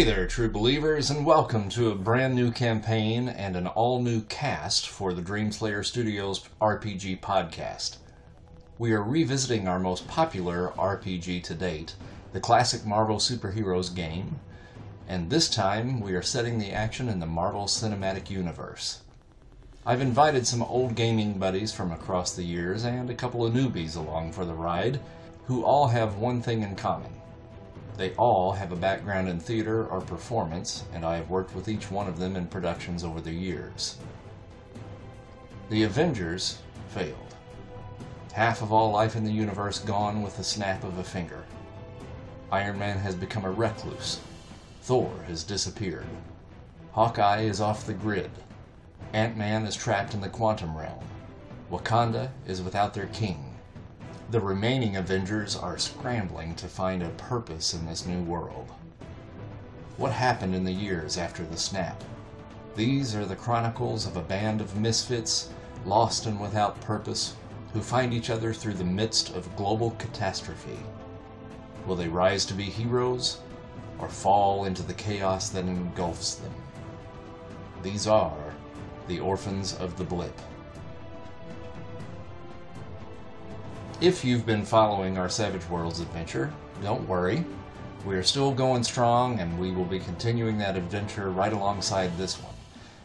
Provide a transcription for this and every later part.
Hey there, true believers, and welcome to a brand new campaign and an all new cast for the Dreamslayer Studios RPG podcast. We are revisiting our most popular RPG to date, the classic Marvel Superheroes game, and this time we are setting the action in the Marvel Cinematic Universe. I've invited some old gaming buddies from across the years and a couple of newbies along for the ride, who all have one thing in common. They all have a background in theater or performance, and I have worked with each one of them in productions over the years. The Avengers failed. Half of all life in the universe gone with the snap of a finger. Iron Man has become a recluse. Thor has disappeared. Hawkeye is off the grid. Ant Man is trapped in the quantum realm. Wakanda is without their king. The remaining Avengers are scrambling to find a purpose in this new world. What happened in the years after the snap? These are the chronicles of a band of misfits, lost and without purpose, who find each other through the midst of global catastrophe. Will they rise to be heroes or fall into the chaos that engulfs them? These are the Orphans of the Blip. If you've been following our Savage Worlds adventure, don't worry. We are still going strong and we will be continuing that adventure right alongside this one.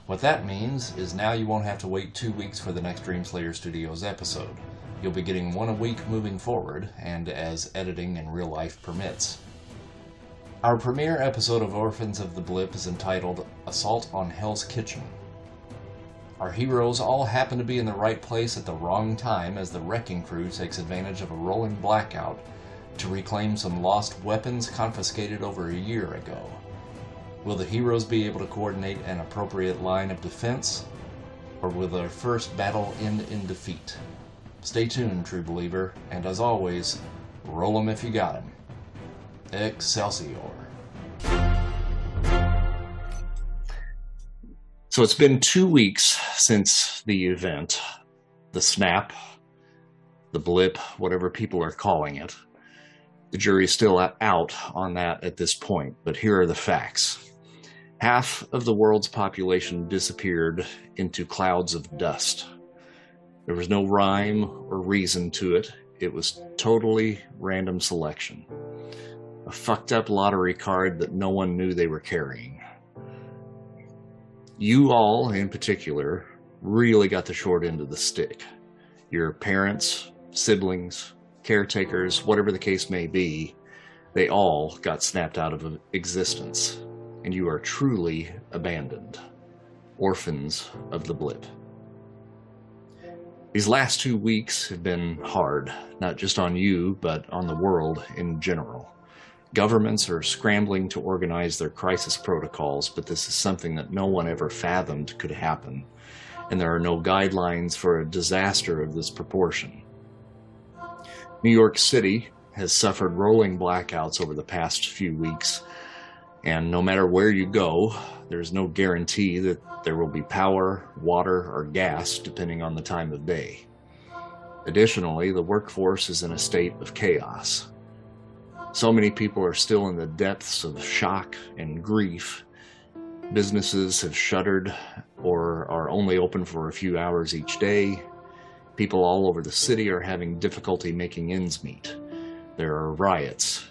What that means is now you won't have to wait two weeks for the next Dreamslayer Studios episode. You'll be getting one a week moving forward, and as editing and real life permits. Our premiere episode of Orphans of the Blip is entitled Assault on Hell's Kitchen. Our heroes all happen to be in the right place at the wrong time as the wrecking crew takes advantage of a rolling blackout to reclaim some lost weapons confiscated over a year ago. Will the heroes be able to coordinate an appropriate line of defense, or will their first battle end in defeat? Stay tuned, true believer, and as always, roll 'em if you got 'em. Excelsior. So it's been two weeks since the event, the snap, the blip, whatever people are calling it. The jury's still out on that at this point, but here are the facts. Half of the world's population disappeared into clouds of dust. There was no rhyme or reason to it. It was totally random selection. A fucked up lottery card that no one knew they were carrying. You all, in particular, really got the short end of the stick. Your parents, siblings, caretakers, whatever the case may be, they all got snapped out of existence and you are truly abandoned, orphans of the blip. These last two weeks have been hard, not just on you, but on the world in general. Governments are scrambling to organize their crisis protocols, but this is something that no one ever fathomed could happen, and there are no guidelines for a disaster of this proportion. New York City has suffered rolling blackouts over the past few weeks, and no matter where you go, there's no guarantee that there will be power, water, or gas depending on the time of day. Additionally, the workforce is in a state of chaos. So many people are still in the depths of shock and grief. Businesses have shuttered or are only open for a few hours each day. People all over the city are having difficulty making ends meet. There are riots,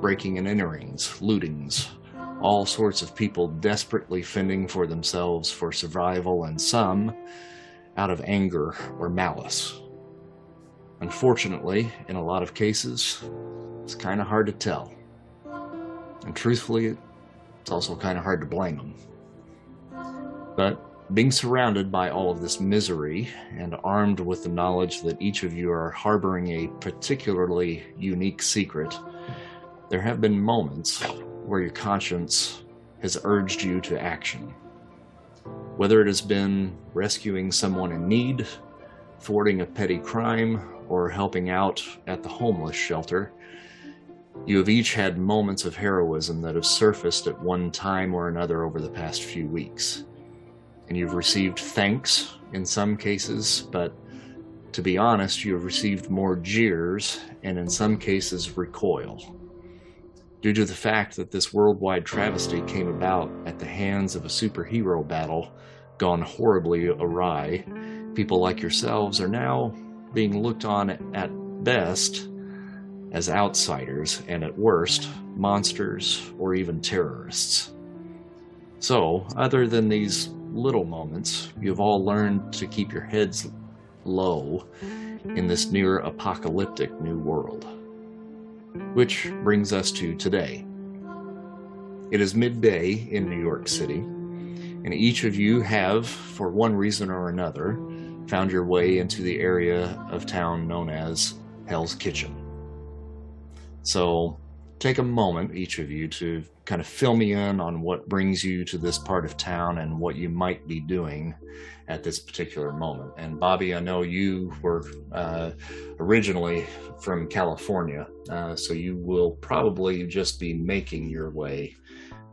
breaking and enterings, lootings, all sorts of people desperately fending for themselves for survival, and some out of anger or malice. Unfortunately, in a lot of cases, it's kind of hard to tell. And truthfully, it's also kind of hard to blame them. But being surrounded by all of this misery and armed with the knowledge that each of you are harboring a particularly unique secret, there have been moments where your conscience has urged you to action. Whether it has been rescuing someone in need, thwarting a petty crime, or helping out at the homeless shelter, you have each had moments of heroism that have surfaced at one time or another over the past few weeks. And you've received thanks in some cases, but to be honest, you have received more jeers and in some cases recoil. due to the fact that this worldwide travesty came about at the hands of a superhero battle gone horribly awry, people like yourselves are now being looked on at best as outsiders and at worst monsters or even terrorists. So, other than these little moments, you've all learned to keep your heads low in this near apocalyptic new world. Which brings us to today. It is midday in New York City, and each of you have, for one reason or another, found your way into the area of town known as Hell's Kitchen. So, take a moment, each of you, to kind of fill me in on what brings you to this part of town and what you might be doing at this particular moment. And Bobby, I know you were uh, originally from California, uh, so you will probably just be making your way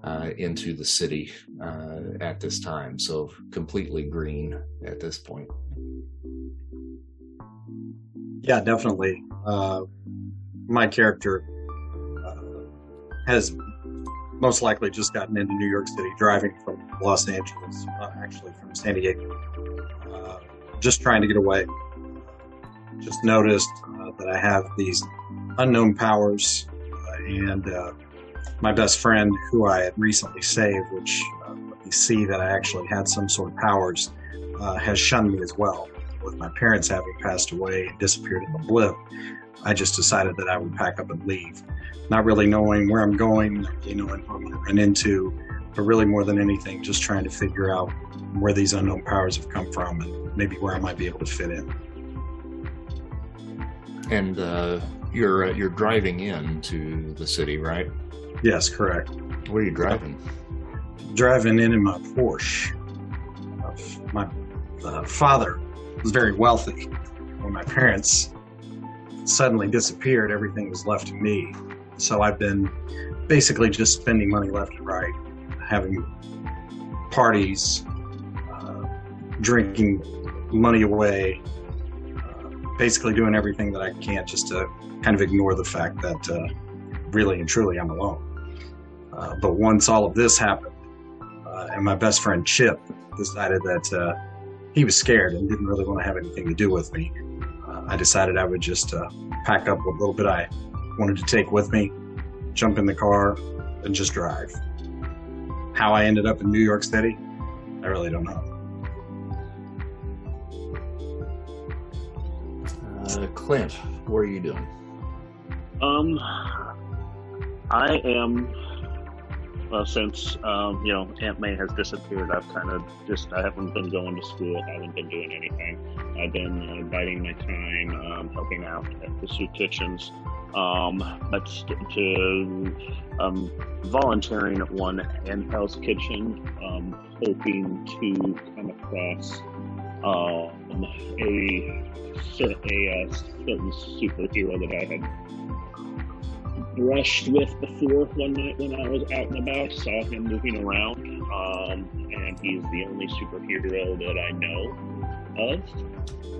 uh, into the city uh, at this time. So completely green at this point. Yeah, definitely. My character uh, has most likely just gotten into New York City, driving from Los Angeles, uh, actually from San Diego, uh, just trying to get away. Just noticed uh, that I have these unknown powers, uh, and uh, my best friend, who I had recently saved, which you see that I actually had some sort of powers, has shunned me as well. With my parents having passed away and disappeared in the blip, I just decided that I would pack up and leave not really knowing where I'm going, you know, and who I'm going to run into, but really more than anything, just trying to figure out where these unknown powers have come from and maybe where I might be able to fit in. And uh, you're uh, you're driving into the city, right? Yes, correct. Where are you driving? Driving in in my Porsche. My uh, father was very wealthy. When my parents suddenly disappeared, everything was left to me. So I've been basically just spending money left and right, having parties, uh, drinking money away, uh, basically doing everything that I can just to kind of ignore the fact that uh, really and truly I'm alone. Uh, but once all of this happened, uh, and my best friend Chip decided that uh, he was scared and didn't really want to have anything to do with me, I decided I would just pack up what little bit I wanted to take with me, jump in the car, and just drive. How I ended up in New York City, I really don't know. Uh, Clint, what are you doing? Um, I am. Well, since um, you know Aunt May has disappeared, I've kind of just I haven't been going to school, I haven't been doing anything. I've been uh, biding my time, um, helping out at the soup kitchens, um, but to um, volunteering at one in Hell's Kitchen, um, hoping to come across um, a, a, a certain superhero that I had brushed with before one night when I was out and about. Saw him moving around, um, and he's the only superhero that I know of.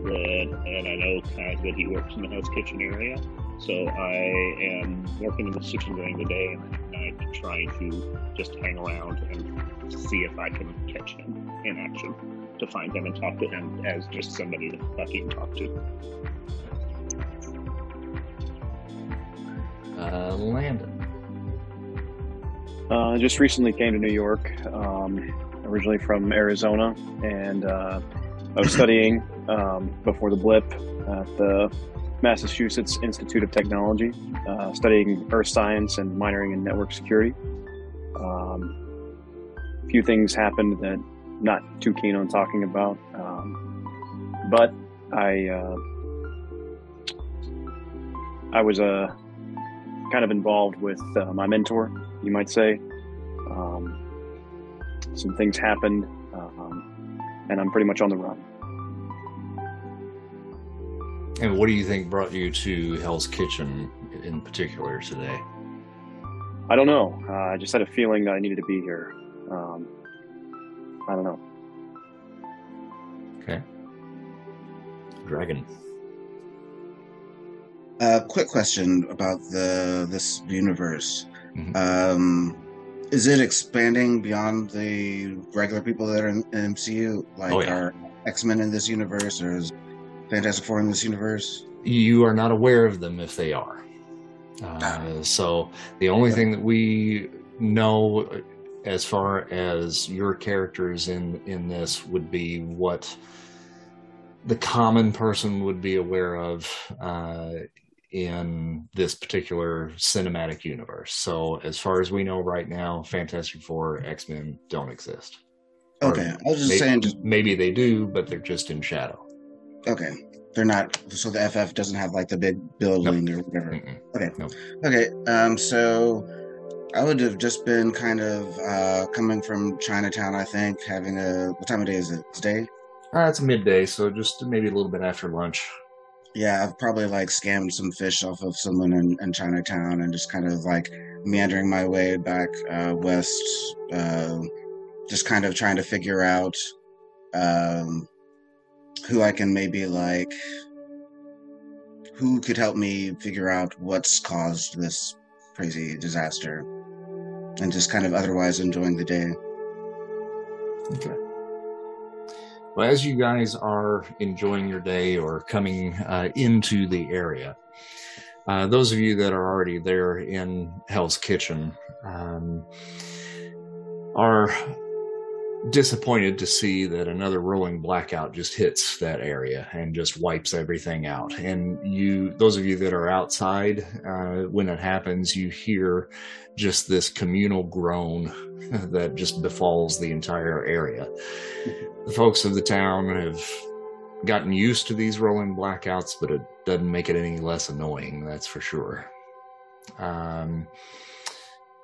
And I know kind of that he works in the Hell's Kitchen area. So I am working in the kitchen during the day and at night trying to just hang around and see if I can catch him in action to find him and talk to him as just somebody to fucking talk to. Uh, Landon. Uh, just recently came to New York, um, originally from Arizona, and uh, I was studying um, before the blip at the Massachusetts Institute of Technology, uh, studying earth science and minoring in network security. Um, a few things happened that I'm not too keen on talking about, um, but I uh, I was uh, kind of involved with uh, my mentor, you might say. Um, some things happened, um, and I'm pretty much on the run. And what do you think brought you to Hell's Kitchen in particular today? I don't know. Uh, I just had a feeling that I needed to be here. Um, I don't know. Okay. Dragon. A uh, quick question about the this universe. Mhm. Um, is it expanding beyond the regular people that are in, in MCU? Like, Oh, yeah. are X Men in this universe, or is Fantastic Four in this universe? You are not aware of them if they are. Uh, so the only thing that we know as far as your characters in in this would be what the common person would be aware of uh, in this particular cinematic universe. So as far as we know right now, Fantastic Four, X Men don't exist. Or Okay, I was just may- saying, just maybe they do, but they're just in shadow. okay. They're not. So the FF doesn't have like the big building or whatever. Mm-mm. Okay, um, so I would have just been kind of uh, coming from Chinatown, I think, having a what time of day is it? It's day. Uh, it's midday, so just maybe a little bit after lunch. Yeah, I've probably like scammed some fish off of someone in, in Chinatown and just kind of like meandering my way back uh, west, uh, just kind of trying to figure out um, who I can maybe like, who could help me figure out what's caused this crazy disaster, and just kind of otherwise enjoying the day. Okay. Well, as you guys are enjoying your day or coming uh, into the area, uh, those of you that are already there in Hell's Kitchen um, are disappointed to see that another rolling blackout just hits that area and just wipes everything out. And you, those of you that are outside, uh, when it happens, you hear just this communal groan that just befalls the entire area. The folks of the town have gotten used to these rolling blackouts, but it doesn't make it any less annoying, that's for sure. Um,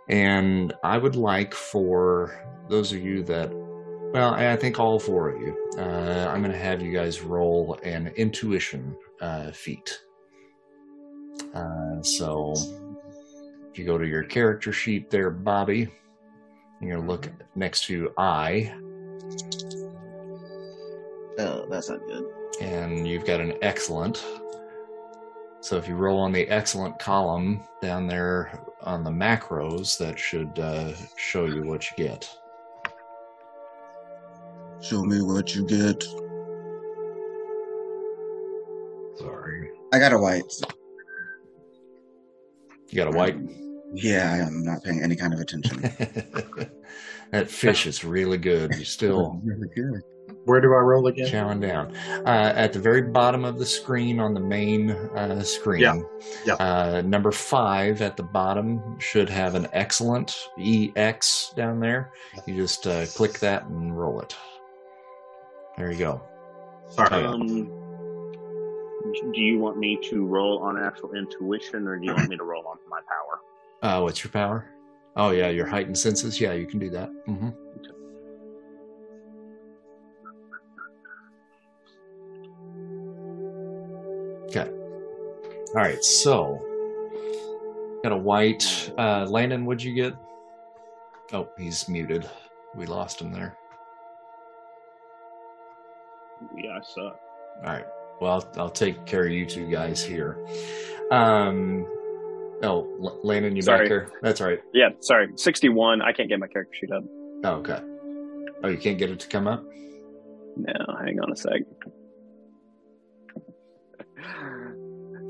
and I would like for those of you that, well, I think all four of you, uh, I'm going to have you guys roll an intuition uh, feat. Uh, so if you go to your character sheet there, Bobby, you're going to look next to I, Oh, that's not good. and you've got an excellent. So if you roll on the excellent column down there on the macros, that should uh, show you what you get. Show me what you get. Sorry. I got a white. You got a white? Yeah, I am not paying any kind of attention. that fish is really good. You're still really good. Where do I roll again? chowing down. Uh, at the very bottom of the screen on the main uh, screen, Yeah, yeah. Uh, number five at the bottom should have an excellent EX down there. You just uh, click that and roll it. There you go. Sorry. Um, do you want me to roll on actual intuition, or do you want me to roll on my power? Uh, what's your power? Oh, yeah, your heightened senses. Yeah, you can do that. hmm Okay. All right, so got a white. Uh, Landon, what'd you get? Oh, he's muted. We lost him there. I suck. All right. Well, I'll, I'll take care of you two guys here. Um. Oh, L- Landon, you back Sorry. here? That's all right. Yeah, sorry. 61. I can't get my character sheet up. Oh, okay. Oh, you can't get it to come up. No, hang on a sec.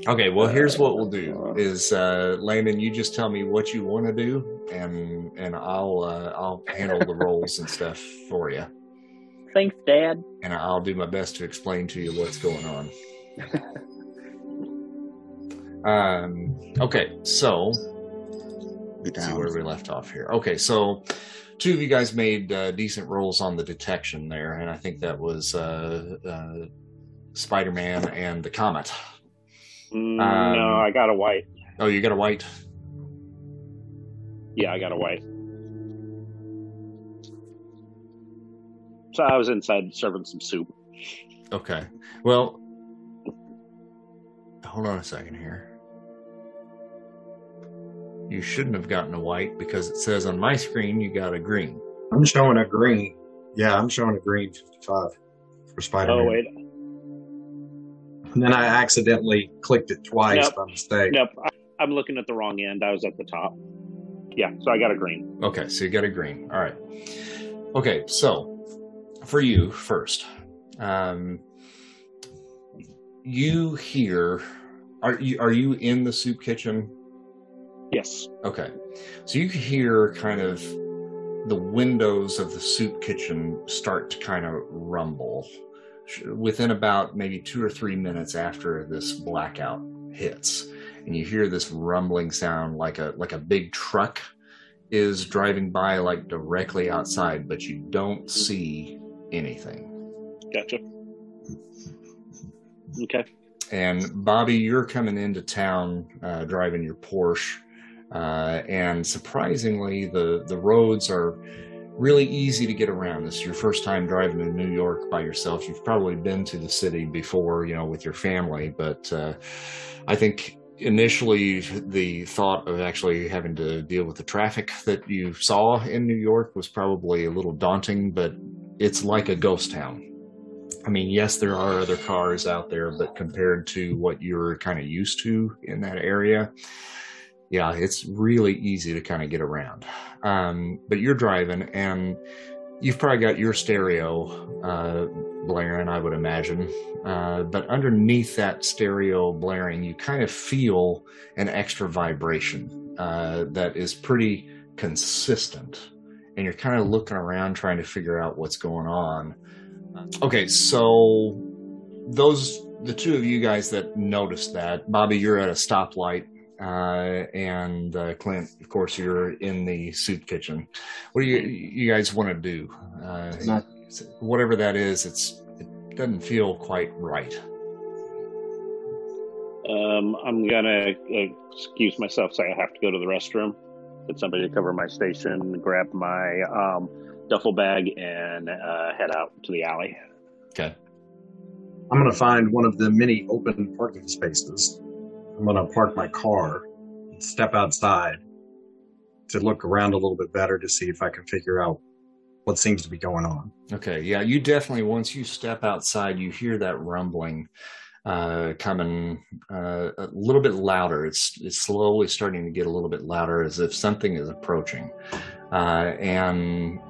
Okay. Well, here's what we'll do: is uh, Landon, you just tell me what you want to do, and and I'll uh, I'll handle the rolls and stuff for you, Thanks, Dad. and I'll do my best to explain to you what's going on. Um. Okay. So Get see where we left off here. Okay, so two of you guys made uh, decent rolls on the detection there, and I think that was uh, uh, Spider-Man and the Comet. Mm, Um, no, I got a white. Oh, you got a white. Yeah, I got a white. So I was inside serving some soup. Okay. Well, hold on a second here. You shouldn't have gotten a white because it says on my screen you got a green. I'm showing a green. Yeah, I'm showing a green 55 for Spider Man. Oh wait, And then I accidentally clicked it twice Nope. by mistake. nope. I, I'm looking at the wrong end. I was at the top. Yeah, so I got a green. Okay, so you got a green. All right. Okay, so for you first, um, you hear. Are you are you in the soup kitchen? Yes. Okay, so you hear kind of the windows of the soup kitchen start to kind of rumble within about maybe two or three minutes after this blackout hits and you hear this rumbling sound like a like a big truck is driving by like directly outside but you don't see anything Gotcha. Okay. and bobby you're coming into town uh, driving your porsche uh, and surprisingly the the roads are really easy to get around this is your first time driving to new york by yourself you've probably been to the city before you know with your family but uh, i think initially the thought of actually having to deal with the traffic that you saw in new york was probably a little daunting but it's like a ghost town i mean yes there are other cars out there but compared to what you're kind of used to in that area yeah, it's really easy to kind of get around. Um, but you're driving, and you've probably got your stereo uh, blaring, I would imagine. Uh, but underneath that stereo blaring, you kind of feel an extra vibration uh, that is pretty consistent. And you're kind of looking around trying to figure out what's going on. Okay, so those the two of you guys that noticed that, Bobby, you're at a stoplight uh, and uh, Clint, of course, you're in the soup kitchen. What do you you guys want to do? Uh, Not- whatever that is, it's it doesn't feel quite right. Um, I'm gonna excuse myself. Say I have to go to the restroom. Get somebody to cover my station. Grab my um, duffel bag and uh, head out to the alley. Okay. I'm going to find one of the many open parking spaces. I'm going to park my car, and step outside to look around a little bit better to see if I can figure out what seems to be going on. Okay. Yeah, you definitely once you step outside, you hear that rumbling uh, coming uh, a little bit louder. It's it's slowly starting to get a little bit louder, as if something is approaching, uh, and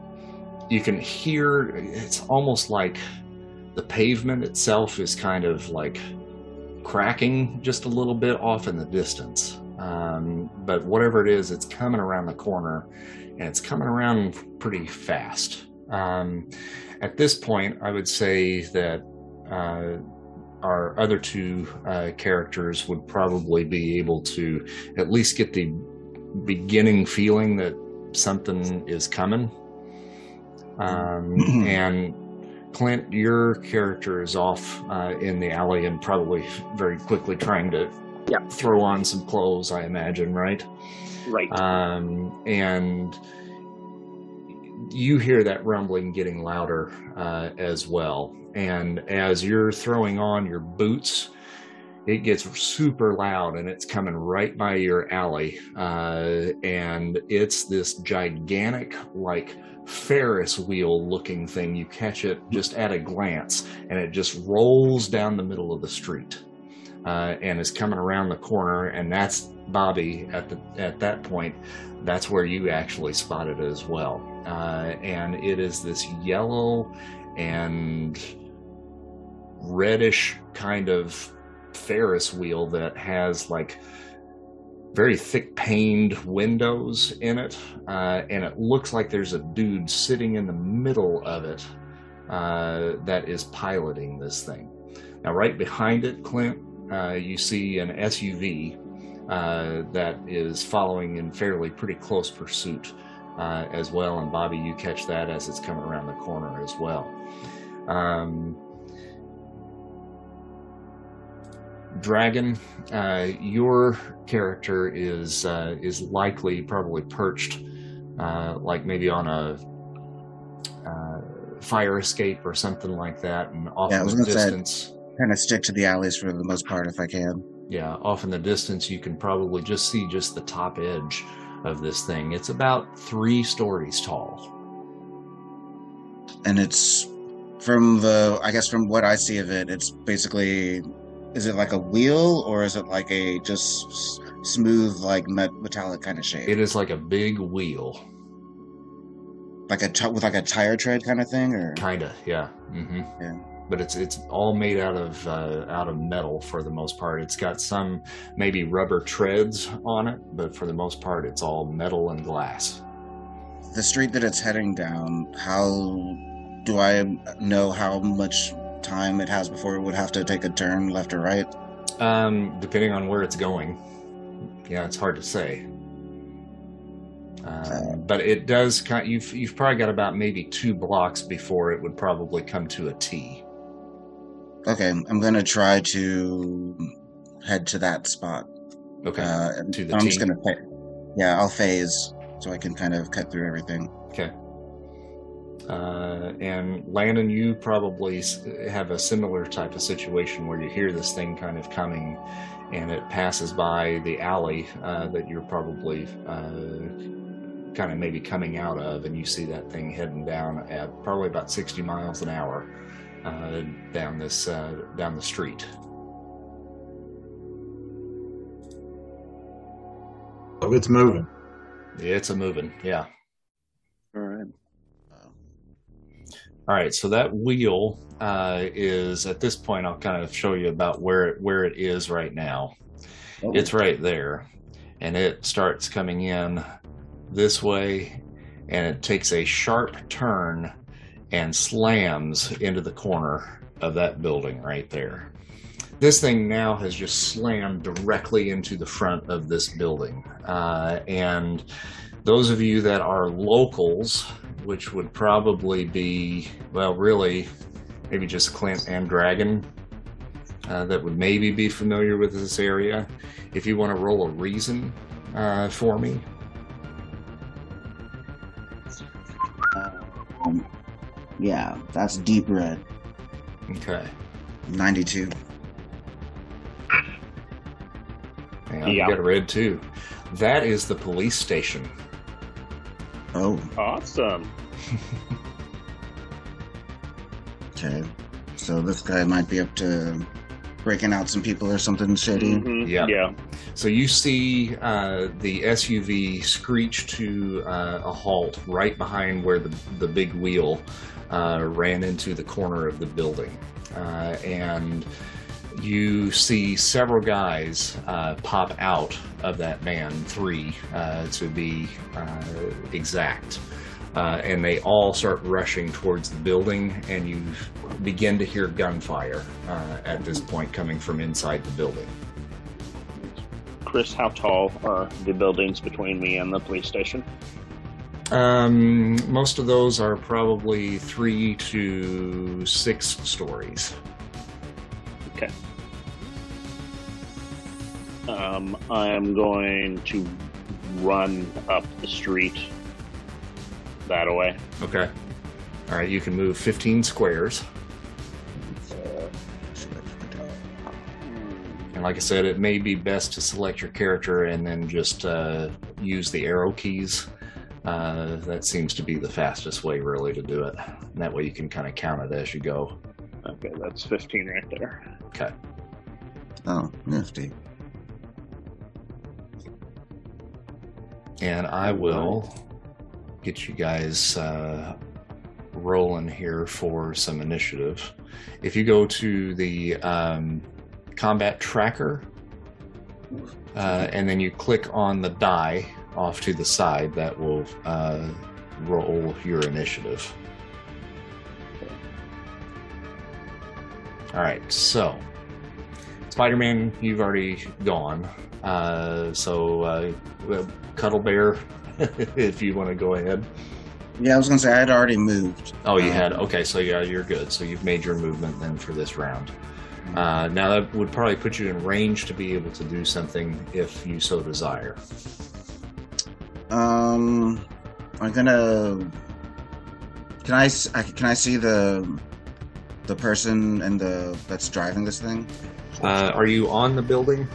you can hear. It's almost like the pavement itself is kind of like cracking just a little bit off in the distance. Um, but whatever it is, it's coming around the corner, and it's coming around pretty fast. Um, at this point, I would say that uh, our other two uh, characters would probably be able to at least get the beginning feeling that something is coming. Um, and Clint, your character is off uh, in the alley and probably very quickly trying to Yeah. throw on some clothes, I imagine, right? Right. um, and you hear that rumbling getting louder uh, as well. And as you're throwing on your boots, it gets super loud and it's coming right by your alley. Uh, and it's this gigantic, like Ferris wheel looking thing. You catch it just at a glance and it just rolls down the middle of the street. Uh, and is coming around the corner, and that's Bobby at the at that point. That's where you actually spotted it as well, uh, and it is this yellow and reddish kind of Ferris wheel that has like very thick paned windows in it, uh, and it looks like there's a dude sitting in the middle of it uh, that is piloting this thing. Now, right behind it, Clint, uh, you see an SUV uh, that is following in fairly pretty close pursuit uh, as well. And Bobby, you catch that as it's coming around the corner as well. Um, Dragon, uh, your character is uh, is likely probably perched, uh, like maybe on a uh, fire escape or something like that, and off Yeah, in the distance. Trying to stick to the alleys for the most part if I can. Yeah, off in the distance, you can probably just see just the top edge of this thing. It's about three stories tall. And it's from the, I guess from what I see of it, it's basically, is it like a wheel or is it like a just smooth, like metallic kind of shape, It is like a big wheel, like a t- with like a tire tread kind of thing, or kinda. Yeah. hmm Yeah. But it's it's all made out of uh, out of metal for the most part. It's got some maybe rubber treads on it, but for the most part, it's all metal and glass. the street that it's heading down. How do I know how much time it has before it would have to take a turn left or right? Um, depending on where it's going, yeah, it's hard to say. Um, but it does kind. You've you've probably got about maybe two blocks before it would probably come to a T. Okay, I'm gonna try to head to that spot. Okay. Uh, To the I'm T? just gonna, yeah, I'll phase so I can kind of cut through everything. Okay. Uh, and Landon, you probably have a similar type of situation where you hear this thing kind of coming, and it passes by the alley uh, that you're probably uh, kind of maybe coming out of, and you see that thing heading down at probably about 60 miles an hour uh, down this uh, down the street. So it's moving. It's a moving, yeah. All right. All right, so that wheel uh, is at this point. I'll kind of show you about where it, where it is right now. It's right there, and it starts coming in this way, and it takes a sharp turn and slams into the corner of that building right there. This thing now has just slammed directly into the front of this building, uh, and those of you that are locals, which would probably be, well, really, maybe just Clint and Dragon, uh, that would maybe be familiar with this area. If you want to roll a reason uh, for me, Um, yeah, that's deep red. okay. 92. Hang on, Yeah. you got a red too. That is the police station. Oh, Awesome. okay. So this guy might be up to breaking out some people or something shady. Mhm, Yeah. Yeah. So you see uh, the SUV screech to uh, a halt right behind where the, the big wheel uh, ran into the corner of the building. Uh, and you see several guys uh, pop out of that van, three uh, to be uh, exact. Uh, and they all start rushing towards the building, and you begin to hear gunfire uh, at this point coming from inside the building. Chris, how tall are the buildings between me and the police station? Um, most of those are probably three to six stories. Okay. Um, I'm going to run up the street that way. Okay. All right, you can move 15 squares. And like I said, it may be best to select your character and then just uh, use the arrow keys. Uh, that seems to be the fastest way, really, to do it. And that way you can kind of count it as you go. Okay, that's 15 right there. Okay. Oh, nifty. and I will get you guys uh, rolling here for some initiative. If you go to the um, combat tracker uh, and then you click on the die off to the side, that will uh, roll your initiative. All right, so Spider Man, you've already gone. Uh, so, uh, Cuddle Bear, if you want to go ahead. Yeah, I was gonna say I had already moved. Oh, you Um, had. Okay, so yeah, you're good. So you've made your movement then for this round. Uh, now that would probably put you in range to be able to do something if you so desire. Um, I'm gonna. Can I, I- can I see the the person and the that's driving this thing? Uh, are you on the building?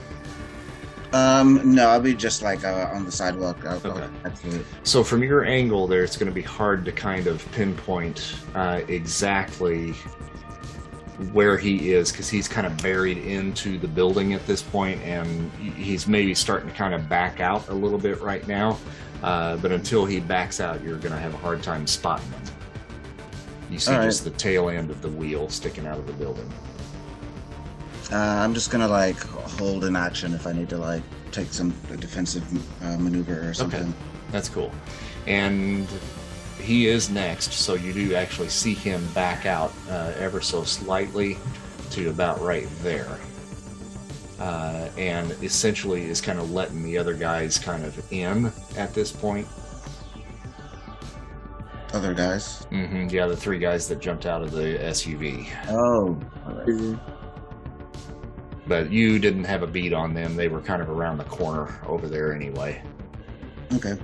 Um, no, I'll be just like uh, on the sidewalk. I'll, I'll Okay. head. So from your angle there, it's going to be hard to kind of pinpoint uh, exactly where he is because he's kind of buried into the building at this point, and he's maybe starting to kind of back out a little bit right now. Uh, but until he backs out, you're going to have a hard time spotting him. You see All right. just the tail end of the wheel sticking out of the building. Uh, I'm just gonna like hold an action if I need to like take some defensive uh, maneuver or something. Okay. That's cool. And he is next, so you do actually see him back out uh, ever so slightly to about right there. Uh, and essentially is kind of letting the other guys kind of in at this point. Other guys. hmm Yeah, the three guys that jumped out of the SUV. Oh. all right. But you didn't have a beat on them. They were kind of around the corner over there anyway. Okay.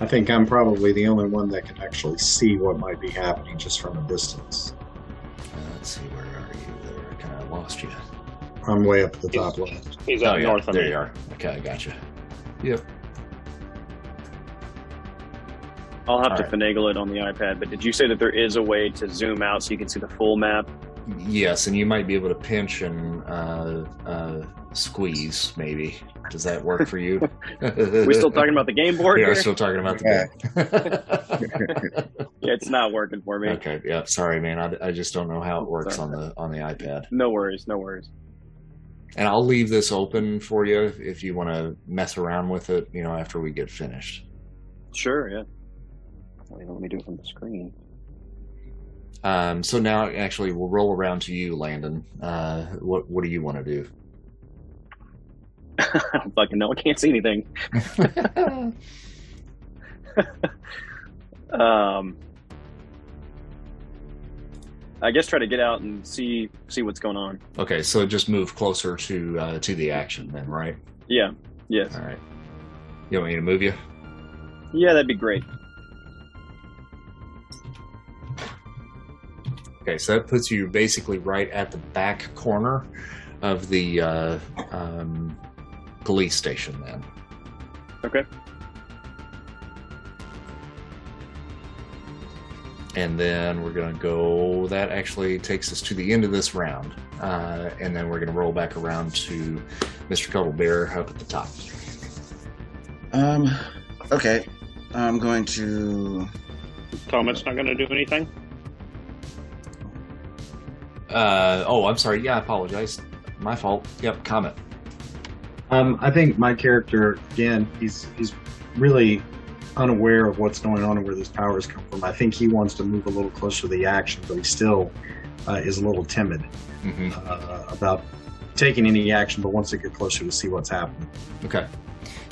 I think I'm probably the only one that can actually see what might be happening just from a distance. Uh, let's see, where are you there? I kind of lost you. I'm way up at the top left. He's out oh, yeah, north of there me. you are. Okay, I got you. Yep. I'll have to Alright. finagle it on the iPad, but did you say that there is a way to zoom out so you can see the full map? Yes, and you might be able to pinch and uh, uh, squeeze, maybe. Does that work for you? Are we still talking about the game board Yeah, we're still talking about the game. Yeah, it's not working for me. okay, yeah. Sorry, man. I, I just don't know how it works on the on the iPad. No worries, no worries. And I'll leave this open for you if, if you want to mess around with it. You know, after we get finished. Sure, yeah. Wait, let me do it from the screen. Um, so now, actually, we'll roll around to you, Landon. Uh, what what do you want to do? I don't fucking know. I can't see anything. Um, I guess try to get out and see see what's going on. okay, so just move closer to uh, to the action, then, right? Yeah, yes, All right. You want me to move you? yeah, that'd be great. Okay, so that puts you basically right at the back corner of the uh, um, police station. Then. Okay. And then we're going to go. That actually takes us to the end of this round. Uh, and then we're going to roll back around to Mr. Cuddle Bear up at the top. Um. Okay. I'm going to. Comet's not going to do anything. Uh, oh, I'm sorry. Yeah, I apologize. My fault. Yep, Comet. Um, I think my character again, he's he's really unaware of what's going on and where these powers come from. I think he wants to move a little closer to the action, but he still uh, is a little timid hmm uh, about taking any action. But once they get closer to see what's happening, Okay.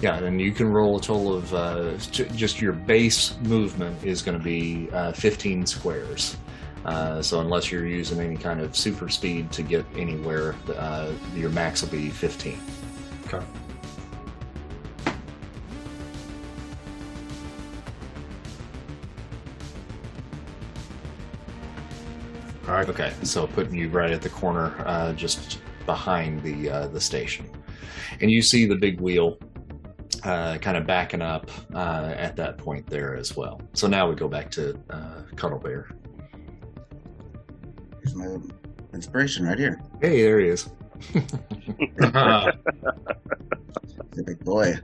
Yeah, and you can roll a total of uh, just your base movement is going to be uh, 15 squares. Uh, so unless you're using any kind of super speed to get anywhere, uh, your max will be 15. Okay. All right. Okay. So putting you right at the corner, uh, just behind the uh, the station, and you see the big wheel uh, kind of backing up uh, at that point there as well. So now we go back to uh, Cuddle Bear. Here's my inspiration right here. Hey, there he is. The big boy.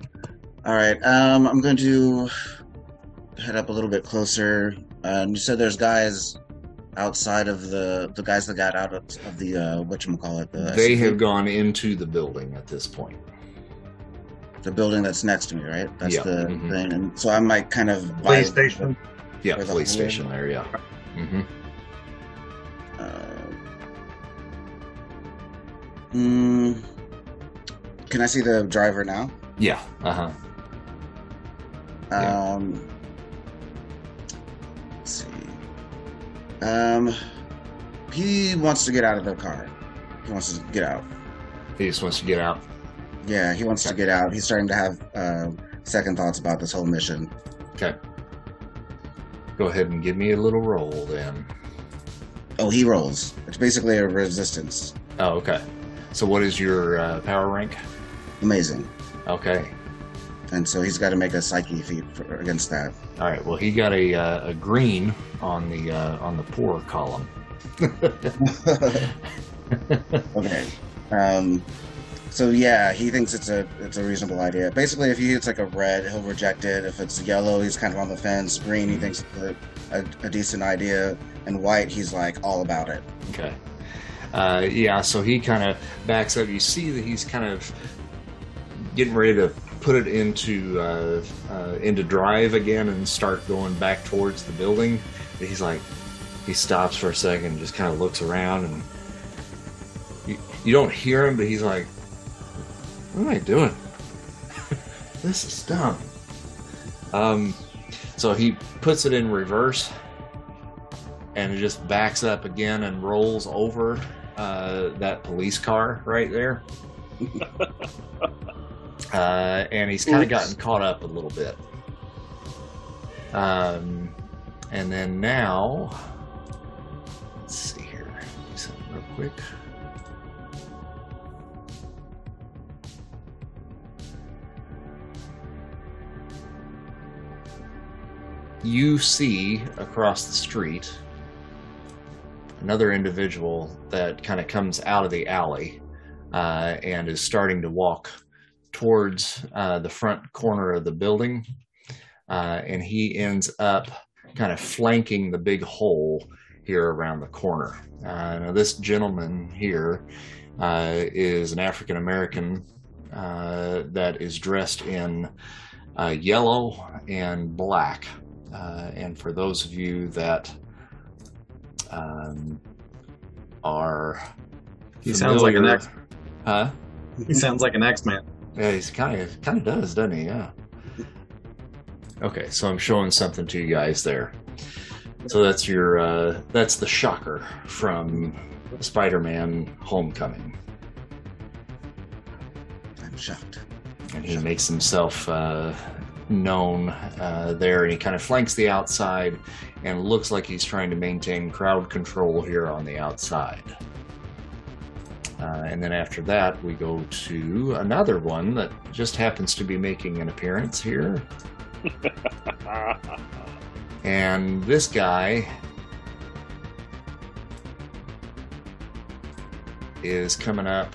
All right. Um, I'm going to head up a little bit closer. Um, you said there's guys outside of the the guys that got out of, of the uh, what you call it. The They SUV? have gone into the building at this point. the building that's next to me, right? That's Yeah, the mhm. thing. And so I might kind of police station. Yeah, Where the police whole- station there. Yeah. Uh, mm, can I see the driver now? Yeah. Uh huh. Yeah. Um, let's see. Um, he wants to get out of the car. He wants to get out. He just wants to get out. Yeah, he wants to get out. He's starting to have uh, second thoughts about this whole mission. Okay. Go ahead and give me a little roll then. Oh, he rolls. It's basically a resistance. Oh, okay. So what is your uh, power rank? Amazing. Okay. And so he's got to make a psyche feat for, against that. All right. Well, he got a uh, a green on the uh, on the poor column. okay. Um, so yeah, he thinks it's a it's a reasonable idea. Basically, if he hits like a red, he'll reject it. If it's yellow, he's kind of on the fence. Green, he thinks it's a, a, a decent idea, and white, he's like all about it. Okay. Uh, yeah, so he kind of backs up. You see that he's kind of getting ready to put it into uh, uh, into drive again and start going back towards the building. But he's like, he stops for a second, and just kind of looks around, and you, you don't hear him, but he's like, "What am I doing? this is dumb." Um, so he puts it in reverse and it just backs up again and rolls over uh, that police car right there. uh, and he's kind of gotten caught up a little bit. Um, and then now, let's see here. Do something real quick. You see across the street another individual that kind of comes out of the alley uh, and is starting to walk towards uh, the front corner of the building. Uh, and he ends up kind of flanking the big hole here around the corner. Uh, now, this gentleman here uh, is an African American uh, that is dressed in yellow and black. and for those of you that um, are. He sounds like an X. Huh? He sounds like an X Man. Yeah, he's kind of kind of does, doesn't he? Yeah. Okay, so I'm showing something to you guys there. So that's your uh, that's the shocker from Spider-Man: Homecoming, I'm shocked. and he makes himself uh, known uh, there, and he kind of flanks the outside, and looks like he's trying to maintain crowd control here on the outside. Uh, and then after that, we go to another one that just happens to be making an appearance here. And this guy is coming up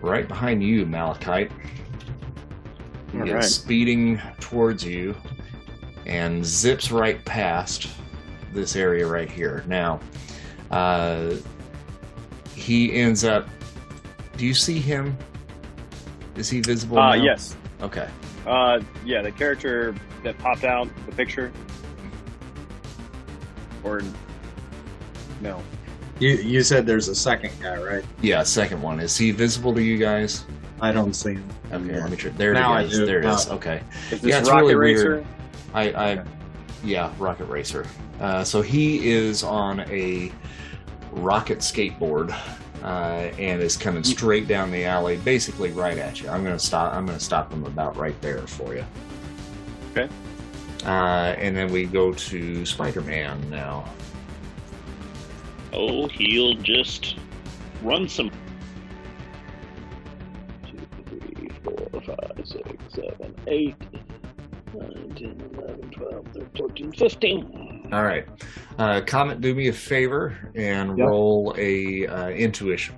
right behind you, Malachite. He All is right. speeding towards you and zips right past this area right here. Now, uh, he ends up. Do you see him? Is he visible? Uh, now? yes. Okay. Uh, yeah, the character that popped out the picture. Or no? You you said there's a second guy, right? Yeah, second one. Is he visible to you guys? I don't see him. Okay, let me try. There Now I it is. There it is. Now- Okay. Is Yeah, it's Rocket really Racer? weird. I, I yeah, Rocket Racer. Uh, so he is on a rocket skateboard uh, and is coming straight down the alley, basically right at you. I'm gonna stop. I'm gonna stop him about right there for you. Okay. Uh, and then we go to Spider-Man now. Oh, he'll just run some. 5, 6, 7, 8, 9, 10, 11, 12, 13, 14, 15. All right. Uh, Comet, do me a favor and yep. roll a uh, intuition.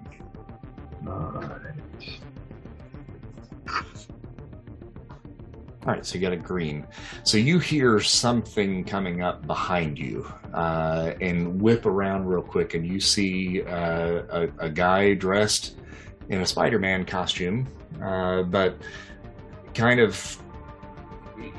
All right. so you got a green. So you hear something coming up behind you uh, and whip around real quick, and you see uh, a, a, guy dressed in a Spider Man costume, uh, but kind of.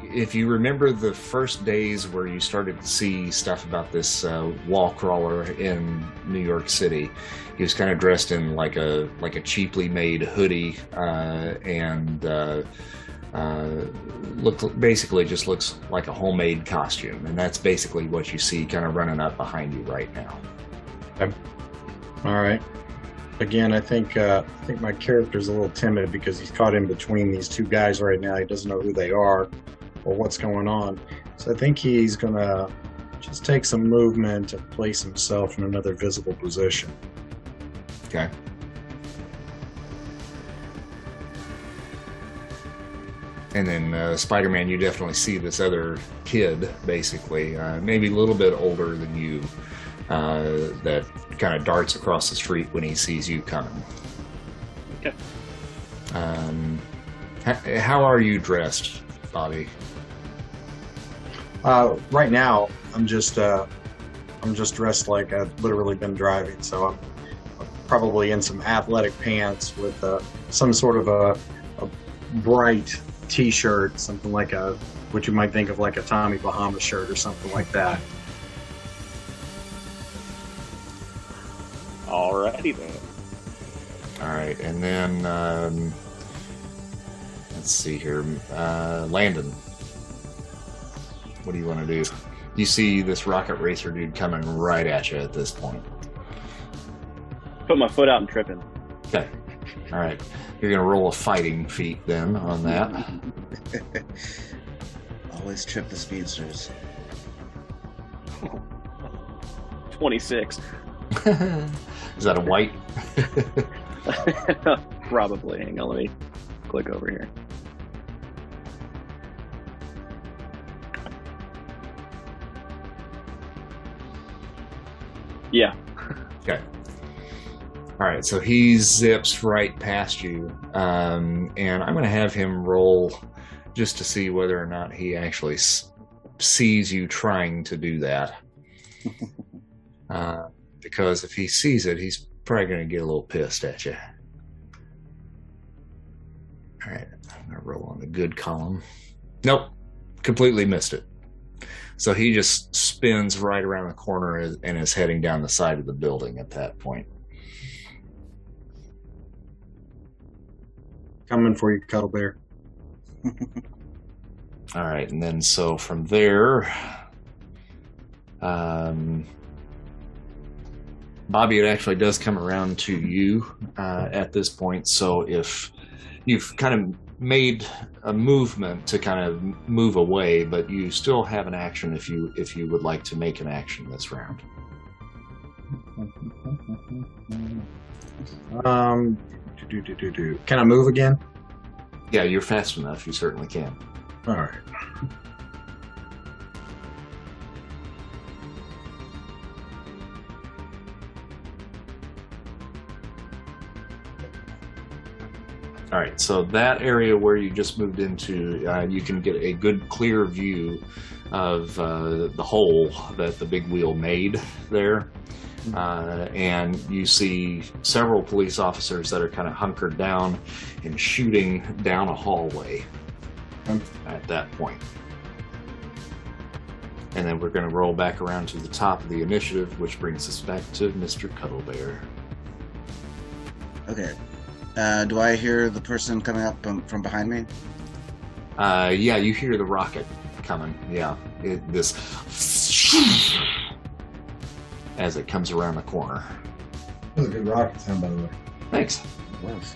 If you remember the first days where you started to see stuff about this uh, wall crawler in New York City, he was kind of dressed in like a like a cheaply made hoodie uh, and. Uh, uh, look basically just looks like a homemade costume, and that's basically what you see kind of running up behind you right now. All right. Again, I think uh, I think my character's a little timid because he's caught in between these two guys right now. He doesn't know who they are or what's going on. So I think he's gonna just take some movement and place himself in another visible position. Okay. and then uh, Spider-Man, you definitely see this other kid, basically, uh, maybe a little bit older than you, uh, that kind of darts across the street when he sees you coming. Okay. Um, h- how are you dressed, Bobby? Uh, right now, I'm just uh, I'm just dressed like I've literally been driving, so I'm probably in some athletic pants with uh, some sort of a, a bright T-shirt, something like a what you might think of like a Tommy Bahama shirt or something like that. Alrighty then. All right, and then um, let's see here, uh, Landon. What do you want to do? You see this rocket racer dude coming right at you at this point. Put my foot out and trip him. Okay. All right. You're gonna roll a fighting feat then on that. Always trip the speedsters. 26. Is that a white? Probably. Hang on, let me click over here. Yeah. Okay. All right. So he zips right past you, um, and I'm gonna have him roll just to see whether or not he actually s- sees you trying to do that. uh, because if he sees it, he's probably gonna get a little pissed at you. All right. I'm gonna roll on the good column. Nope. Completely missed it. So he just spins right around the corner and is heading down the side of the building at that point. Coming for you, Cuddle Bear. All right, and then so from there, um, Bobby, it actually does come around to you uh, at this point. So if you've kind of made a movement to kind of move away, but you still have an action if you if you would like to make an action this round. Um, do, do, do, do. Can I move again? Yeah, you're fast enough. You certainly can. All right. All right, so that area where you just moved into, uh, you can get a good clear view of uh, the hole that the big wheel made there. Uh, and you see several police officers that are kind of hunkered down and shooting down a hallway Hmm. at that point. And then we're going to roll back around to the top of the initiative, which brings us back to Mr. Cuddlebear. Okay. Uh, do I hear the person coming up from, from behind me? Uh, yeah, you hear the rocket coming. Yeah, it, this as it comes around the corner. That was a good rocket sound, by the way. Thanks. It was.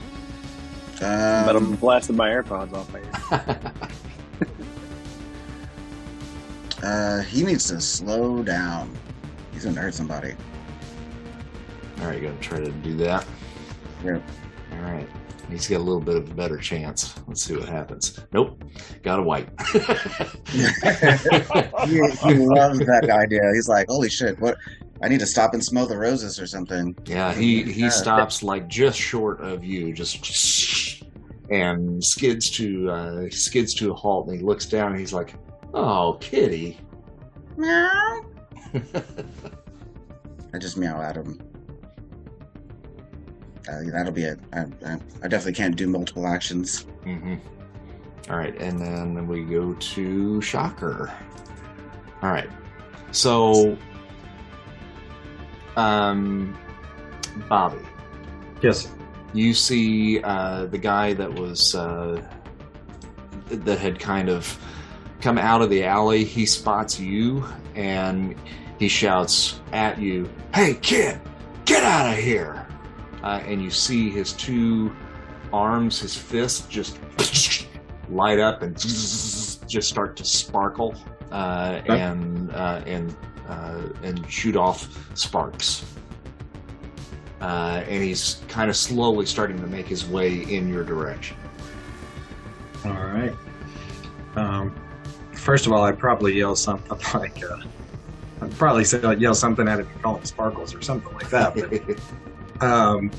but I'm Um, blasted my AirPods off my ear. uh, he needs to slow down. He's gonna hurt somebody. All right, you gonna try to do that. Yep. All right. He's got a little bit of a better chance. Let's see what happens. Nope, got a white. he, he loves that idea. He's like, "Holy shit! What? I need to stop and smell the roses or something." yeah, he he stops like just short of you, just and skids to uh, skids to a halt. And he looks down and he's like, "Oh, kitty." Meow. I just meow at him. Uh, that'll be it. I, I, I definitely can't do multiple actions. Mm-hmm. All right, and then we go to Shocker. All right, so, um, Bobby, Yes. you see uh, the guy that was uh, that had kind of come out of the alley. He spots you and he shouts at you, "Hey, kid, get out of here!" Uh, and you see his two arms, his fists, just light up and just start to sparkle uh, Okay. and uh, and uh, and shoot off sparks. Uh, and he's kind of slowly starting to make his way in your direction. All right. Um, first of all, I'd probably yell something like, uh, I'd probably say, yell something at him call him Sparkles or something like that. But, um,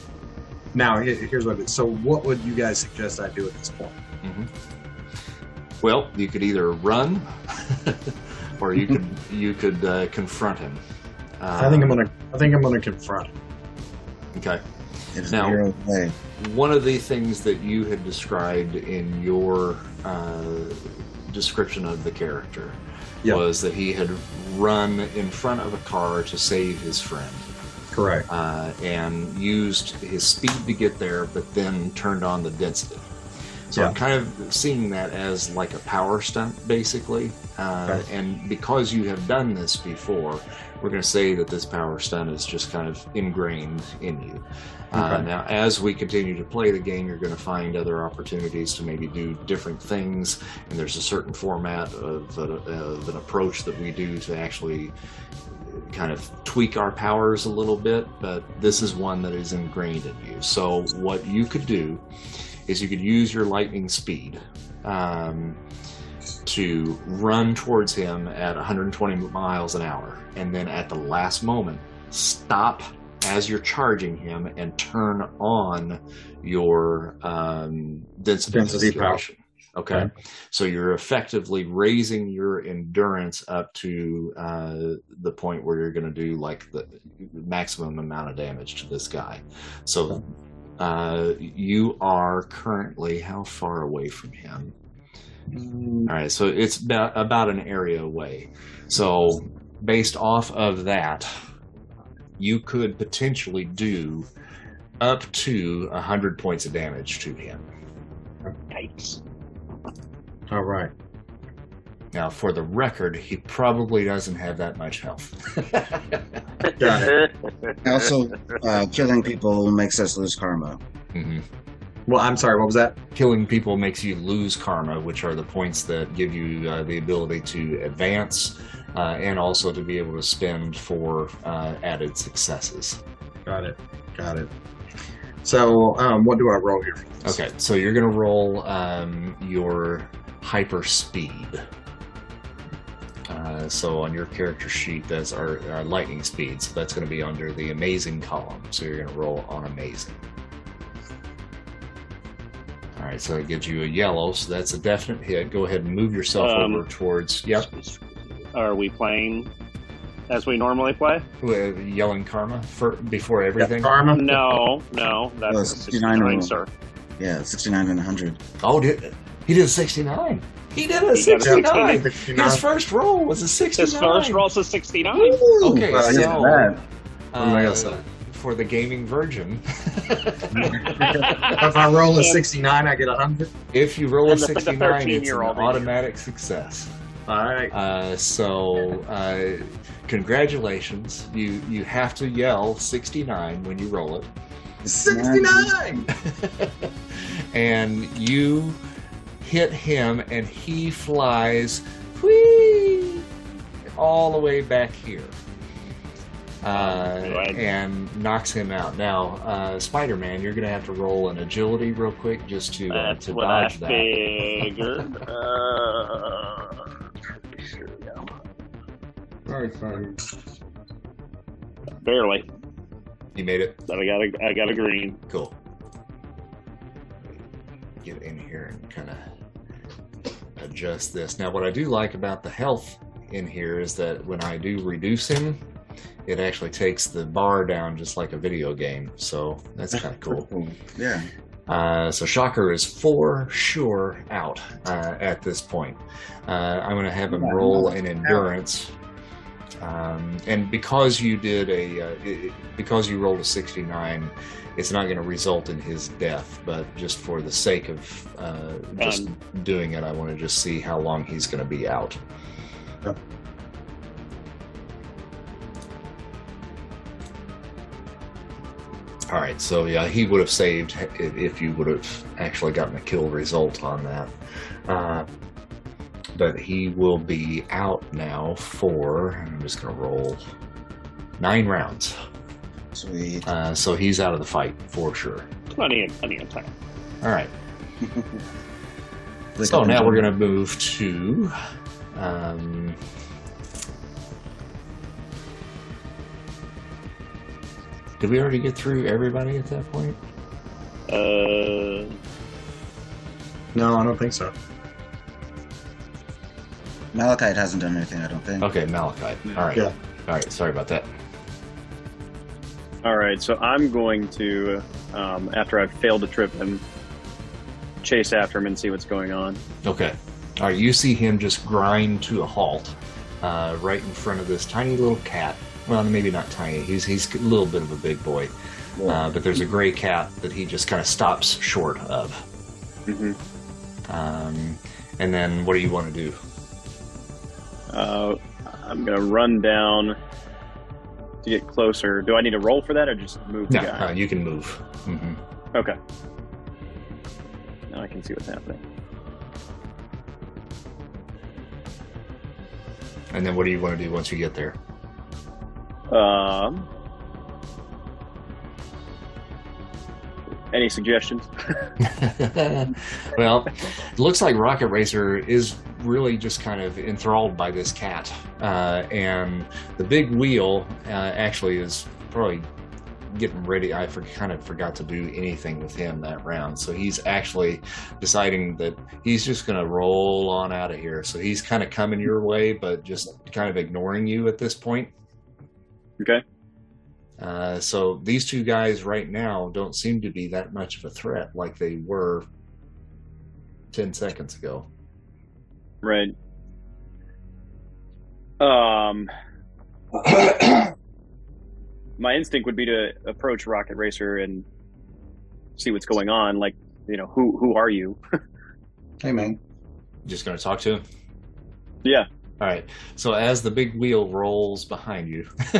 now, here's what it is. So, what would you guys suggest I do at this point? Mhm. Well, you could either run, or you could you could uh, confront him. I think I'm Um, gonna. I think I'm gonna confront him. Okay. It's Now- the. One of the things that you had described in your uh, description of the character Yep. was that he had run in front of a car to save his friend Correct. uh, and used his speed to get there, but then turned on the density. So I'm kind of seeing that as like a power stunt, basically. Uh, Okay. And because you have done this before, we're going to say that this power stunt is just kind of ingrained in you. Uh, Okay. now, as we continue to play the game, you're going to find other opportunities to maybe do different things, and there's a certain format of, a, of an approach that we do to actually kind of tweak our powers a little bit. But this is one that is ingrained in you. So, what you could do is you could use your lightning speed. Um, to run towards him at 120 miles an hour, and then at the last moment, stop as you're charging him and turn on your um, density, Density power. Okay. So you're effectively raising your endurance up to uh, the point where you're going to do like the maximum amount of damage to this guy. So uh, you are currently how far away from him? All right, so it's about, about an area away. So, based off of that, you could potentially do up to 100 points of damage to him. Yikes. All right. Now, for the record, he probably doesn't have that much health. Got it. Also, uh, killing people makes us lose karma. Mhm. Well, I'm sorry. What was that? Killing people makes you lose karma, which are the points that give you uh, the ability to advance uh, and also to be able to spend for uh, added successes. Got it. Got it. So, um, what do I roll here? For this? Okay, so you're going to roll um, your hyper speed. Uh, so on your character sheet, that's our, our lightning speed. So that's going to be under the amazing column. So you're going to roll on amazing. All right, so it gives you a yellow. So that's a definite hit. Go ahead and move yourself Um, over towards. Yep, Are we playing as we normally play? with yelling karma for before everything. Karma. No, no. That's Well, a 69 69, sir. Yeah, 69 and 100. Oh, did he did 69? He did a He got a 69. 69. His first roll was a 69. His first roll's a 69. Okay, Well, so- that. What am I gonna Uh, for the gaming virgin. if I roll a 69, I get 100. if you roll a And the- the 69, it's an 13-year-old in you. automatic success. All right. Uh, so, uh, congratulations. You you have to yell 69 when you roll it. 69. and you hit him, and he flies whee, all the way back here. Uh, Right. and knocks him out. Now, uh, Spider-Man, you're going to have to roll an agility real quick just to uh, That's to what I dodge that. figured. Uh, here we go. Barely, You made it. but I got a, I got a green. Cool. Get in here and kind of adjust this. Now, what I do like about the health in here is that when I do reduce him, it actually takes the bar down just like a video game. So that's kind of cool. Yeah. Uh, so Shocker is for sure out uh, at this point. Uh, I'm going to have him roll an endurance. Um, and because you did a, uh, i- because you rolled a 69, it's not going to result in his death. But just for the sake of uh, just doing it, I want to just see how long he's going to be out. Yep. All right, so yeah, he would have saved if you would have actually gotten a kill result on that. Uh, but he will be out now for, I'm just going to roll nine rounds. Sweet. Uh, so he's out of the fight for sure. Plenty of plenty of time. All right. So now we're going to move to. Um, did we already get through everybody at that point? Uh, No, I don't think so. Malachite hasn't done anything, I don't think. Okay, Malachite. All right. Yeah. All right. Sorry about that. All right, so I'm going to, um, after I've failed to trip him, chase after him and see what's going on. Okay. All right. You see him just grind to a halt uh, right in front of this tiny little cat. Well, maybe not tiny. He's he's a little bit of a big boy. Uh, but there's a gray cat that he just kind of stops short of. Mm-hmm. Um, and then what do you want to do? Uh, I'm going to run down to get closer. Do I need to roll for that or just move No, uh, you can move. hmm Okay. Now I can see what's happening. And then what do you want to do once you get there? Um, any suggestions? well, it looks like Rocket Racer is really just kind of enthralled by this cat. Uh, and the big wheel uh, actually is probably getting ready. I for, kind of forgot to do anything with him that round. So he's actually deciding that he's just going to roll on out of here. So he's kind of coming your way, but just kind of ignoring you at this point. Okay. Uh, so these two guys right now don't seem to be that much of a threat like they were 10 seconds ago. Right. Um, my instinct would be to approach Rocket Racer and see what's going on. Like, you know, who who are you? Hey, man. Just going to talk to him? Yeah. All right. So as the big wheel rolls behind you,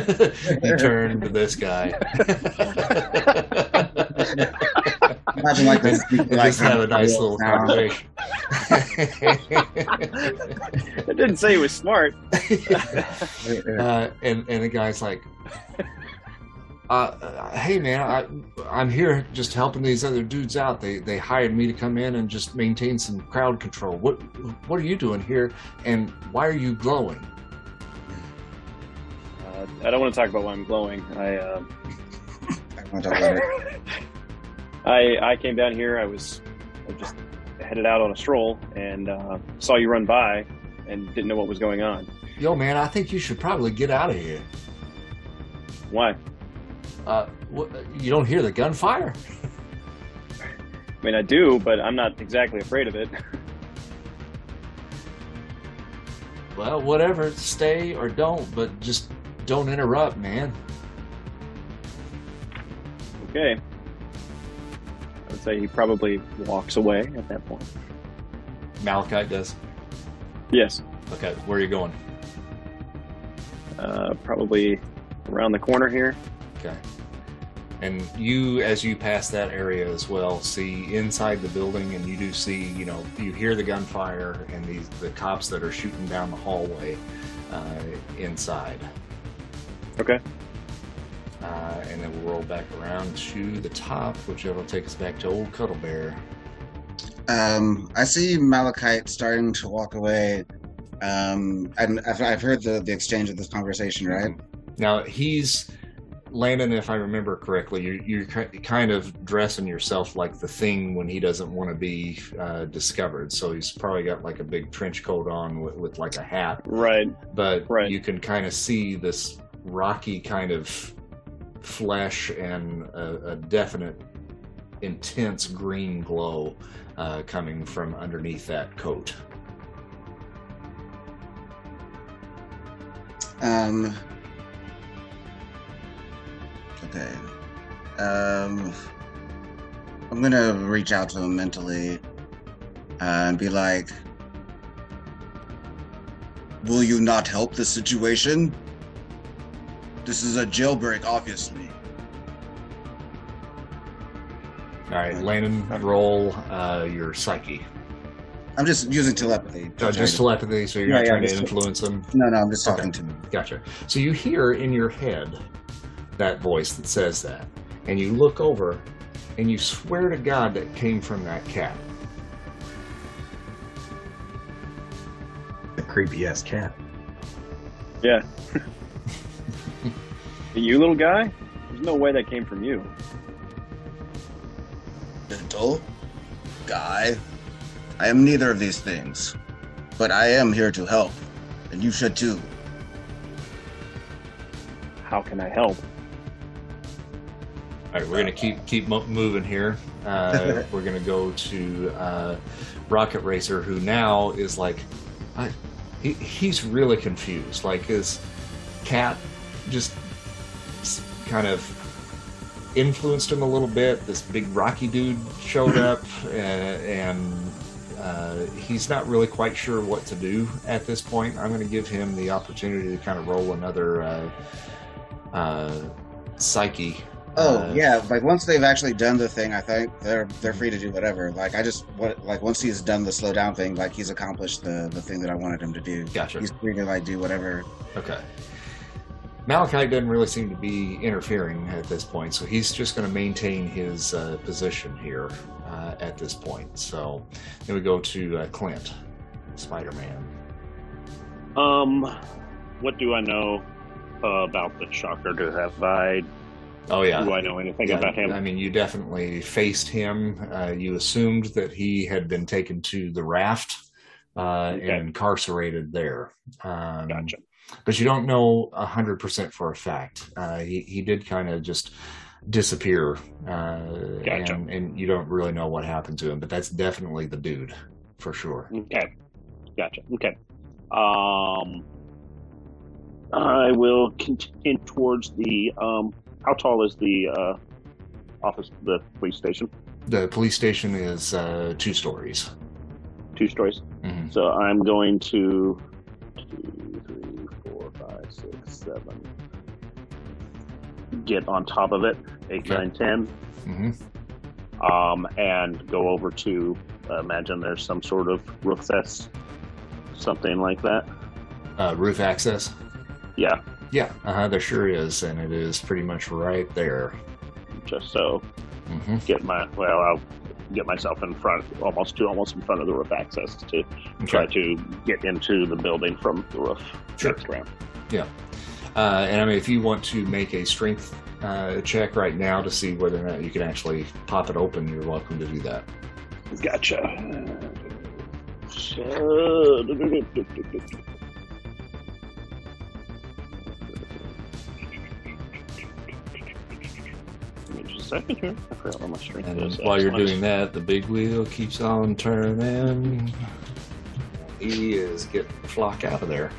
you turn to this guy. Imagine like this. and just have a nice little sound. conversation. It didn't say he was smart. uh, and and the guy's like, uh, uh, "Hey man, I I'm here just helping these other dudes out. They they hired me to come in and just maintain some crowd control. What what are you doing here? And why are you glowing? Uh, I don't want to talk about why I'm glowing. I uh, I want to talk about it. I I came down here. I was I just headed out on a stroll and uh, saw you run by and didn't know what was going on. Yo man, I think you should probably get out of here. Why? Uh, what, you don't hear the gunfire? I mean, I do, but I'm not exactly afraid of it. Well, whatever. Stay or don't, but just don't interrupt, man. okay. Would say he probably walks away at that point. Malachite does. Yes. Okay, where are you going? Uh, probably around the corner here. Okay. And you, as you pass that area as well, see inside the building, and you do see, you know, you hear the gunfire and these the cops that are shooting down the hallway uh, inside. Okay. Uh, and then we'll roll back around to the top, which will take us back to old Cuddle Bear. Um, I see Malachite starting to walk away. Um, and I've, I've heard the, the exchange of this conversation, right? Now he's Landon, if I remember correctly, you're, you're kind of dressing yourself like the thing when he doesn't want to be uh, discovered. So he's probably got like a big trench coat on with, with like a hat, Right. but Right. you can kind of see this rocky kind of flesh and a, a definite intense green glow uh, coming from underneath that coat. Um. Okay. Um. I'm gonna reach out to him mentally uh, and be like, "Will you not help the situation? This is a jailbreak, obviously." All right, Landon, roll uh, your psyche. I'm just using telepathy. to Uh, just telepathy, so you're Yeah, not yeah, trying to just- influence him. No, no, I'm just Okay. talking to him. Gotcha. So you hear in your head that voice that says that, and you look over, and you swear to God that came from that cat. The creepy ass cat. Yeah. you little guy? There's no way that came from you. Gentle guy. I am neither of these things, but I am here to help, and you should too. How can I help? All right, we're gonna keep keep moving here. Uh, we're gonna go to uh, Rocket Racer, who now is like, I, he, he's really confused. Like his cat just s- kind of influenced him a little bit. This big rocky dude showed up, uh, and uh, he's not really quite sure what to do at this point. I'm going to give him the opportunity to kind of roll another uh, uh, psyche. Oh Uh, yeah, like once they've actually done the thing, I think they're they're free to do whatever. Like I just what like once he's done the slow down thing, like he's accomplished the the thing that I wanted him to do. Gotcha. He's free to like do whatever. Okay. Malachi doesn't really seem to be interfering at this point, so he's just going to maintain his uh, position here uh, at this point. So then we go to uh, Clint, Spider Man. Um, what do I know uh, about the Shocker? Do have I? Oh, yeah. Do I know anything Yeah, about him? I mean, you definitely faced him. Uh, you assumed that he had been taken to the raft uh, Okay. and incarcerated there. Um, Gotcha. But you don't know a hundred percent for a fact. Uh, he he did kind of just disappear, uh, Gotcha. and, and you don't really know what happened to him. But that's definitely the dude for sure. Okay. Gotcha. Okay. Um, I will continue towards the. Um, how tall is the uh, office, the police station? The police station is uh, two stories. Two stories. Mhm. So I'm going to six, seven. Get on top of it, eight, Okay. nine, ten, hmm um, and go over to. Uh, imagine there's some sort of roof access, something like that. Uh, roof access. Yeah, Yeah, uh-huh, there sure is, and it is pretty much right there. just so mm-hmm. get my well, I'll get myself in front, almost to almost in front of the roof access to try to get into the building from the roof Sure. next ramp. Uh, and I mean, if you want to make a strength uh, check right now to see whether or not you can actually pop it open, you're welcome to do that. Gotcha. So, just a second here. I forgot what my strength And is. while you're Excellent. doing that, the big wheel keeps on turning. He is getting the flock out of there.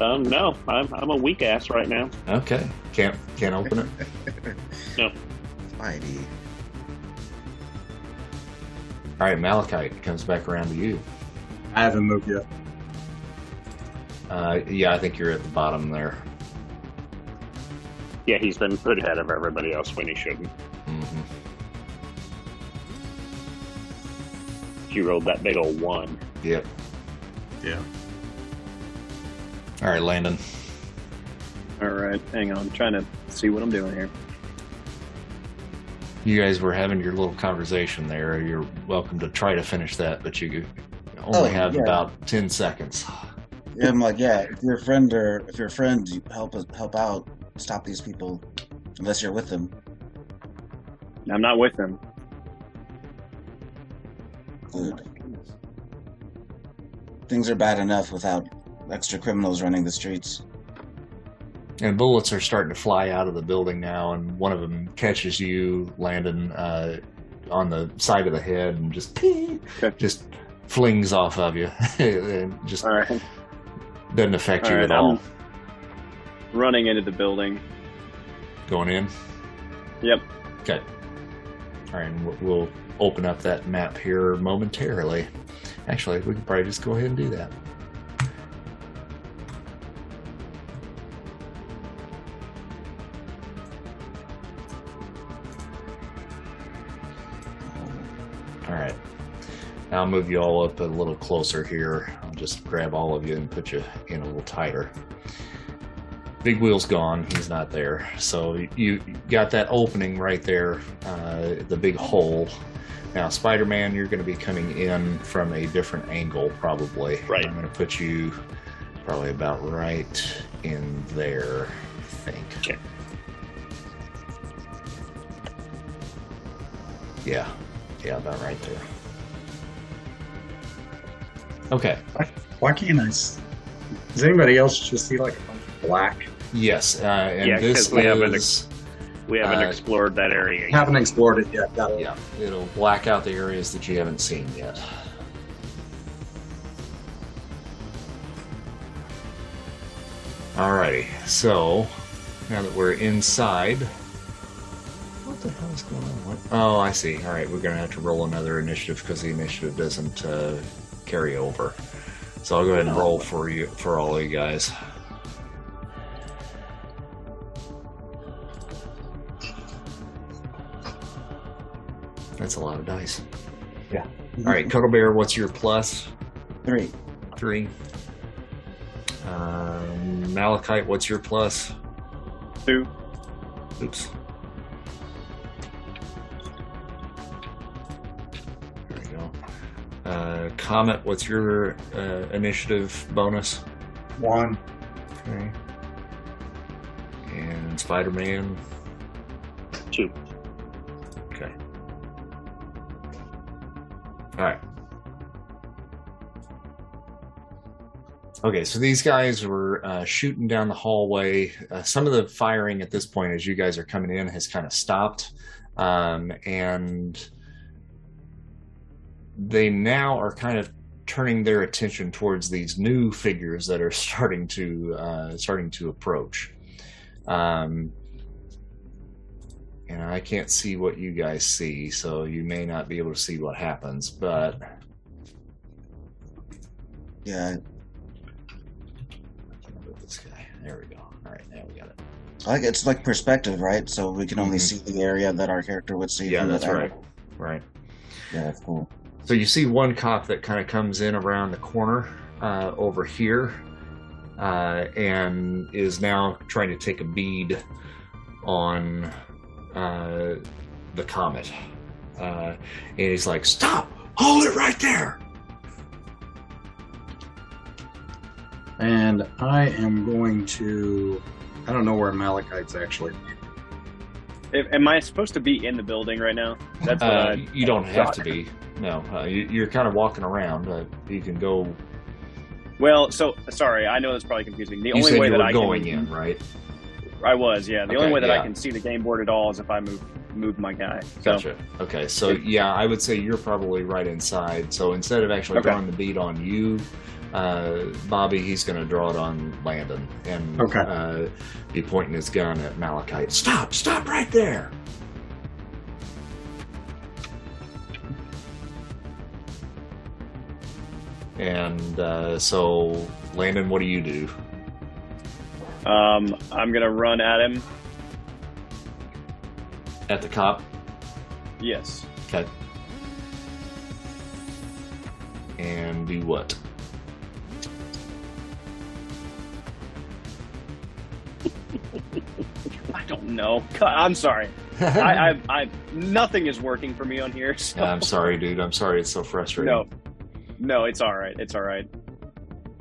Um, no, I'm I'm a weak ass right now. Okay, can't can't open it. No. Spidey. All right, Malachite comes back around to you. I haven't moved yet. Uh, yeah, I think you're at the bottom there. Yeah, he's been put ahead of everybody else when he shouldn't. Mm-hmm. He rolled that big old one. Yep. Yeah. All right, Landon. All right, hang on. I'm trying to see what I'm doing here. You guys were having your little conversation there. You're welcome to try to finish that, but you only Oh, have yeah. about ten seconds. Yeah, I'm like, yeah. If you're a friend or if you're a friend, you help us help out, stop these people, unless you're with them. I'm not with them. Good. Things are bad enough without extra criminals running the streets. And bullets are starting to fly out of the building now, and one of them catches you, Landon, uh, on the side of the head, and just Okay. just flings off of you. and just All right, doesn't affect all you right. at all. I'm running into the building. Going in. Yep. Okay. All right, and we'll- we'll open up that map here momentarily. Actually, we could probably just go ahead and do that. I'll move you all up a little closer here. I'll just grab all of you and put you in a little tighter. Big Wheel's gone. He's not there. So you got that opening right there, uh, the big hole. Now, Spider Man, you're going to be coming in from a different angle, probably. Right. I'm going to put you probably about right in there, I think. Okay. Yeah. Yeah, about right there. Okay. Why can't I? s- Does anybody else just see like a bunch of black? Yes. Uh, and Yeah, 'cause this we haven't is. We haven't Uh, explored that area yet. Haven't explored it yet. Got it. Yeah, it'll black out the areas that you haven't seen yet. Alrighty, so now that we're inside. What the hell is going on? What? Oh, I see. Alright, we're gonna have to roll another initiative because the initiative doesn't uh, carry over. So I'll go ahead and roll for you for all of you guys. That's a lot of dice. Yeah. All right, Cuddle Bear, what's your plus? Three. Three. Um, Malachite, what's your plus? Two. Oops. Uh, Comet, what's your uh, initiative bonus? One. Okay. And Spider Man. Two. Okay. All right. Okay, so these guys were uh, shooting down the hallway. Uh, some of the firing at this point, as you guys are coming in, has kind of stopped, um, and they now are kind of turning their attention towards these new figures that are starting to uh, starting to approach. Um, and I can't see what you guys see, so you may not be able to see what happens. But Yeah, this guy, there we go. All right, now we got it. Like it's like perspective, right? So we can only Mhm. see the area that our character would see. Yeah, that's right. Right. Yeah, that's cool. So you see one cop that kind of comes in around the corner uh, over here, uh, and is now trying to take a bead on uh, the comet. Uh, and he's like, "Stop! Hold it right there!" And I am going to. I don't know where Malachite's actually. If, am I supposed to be in the building right now? That's what Uh, I. you don't have thought. to be. No, uh, you, you're kind of walking around. Uh, you can go. Well, so sorry. I know that's probably confusing. The You only way that were I going can, in, right? I was, yeah. The Okay, only way that yeah. I can see the game board at all is if I move move my guy. So Gotcha. Okay, so yeah, I would say you're probably right inside. So instead of actually Okay. drawing the bead on you, uh, Bobby, he's going to draw it on Landon and Okay. uh, be pointing his gun at Malachite. Stop! Stop right there! And uh, so, Landon, what do you do? um, I'm gonna run at him. At the cop? Yes. Okay. And do what? I don't know. God, I'm sorry. I, I, I, nothing is working for me on here. So I'm sorry, dude. I'm sorry. It's so frustrating. no, no, it's all right. It's all right.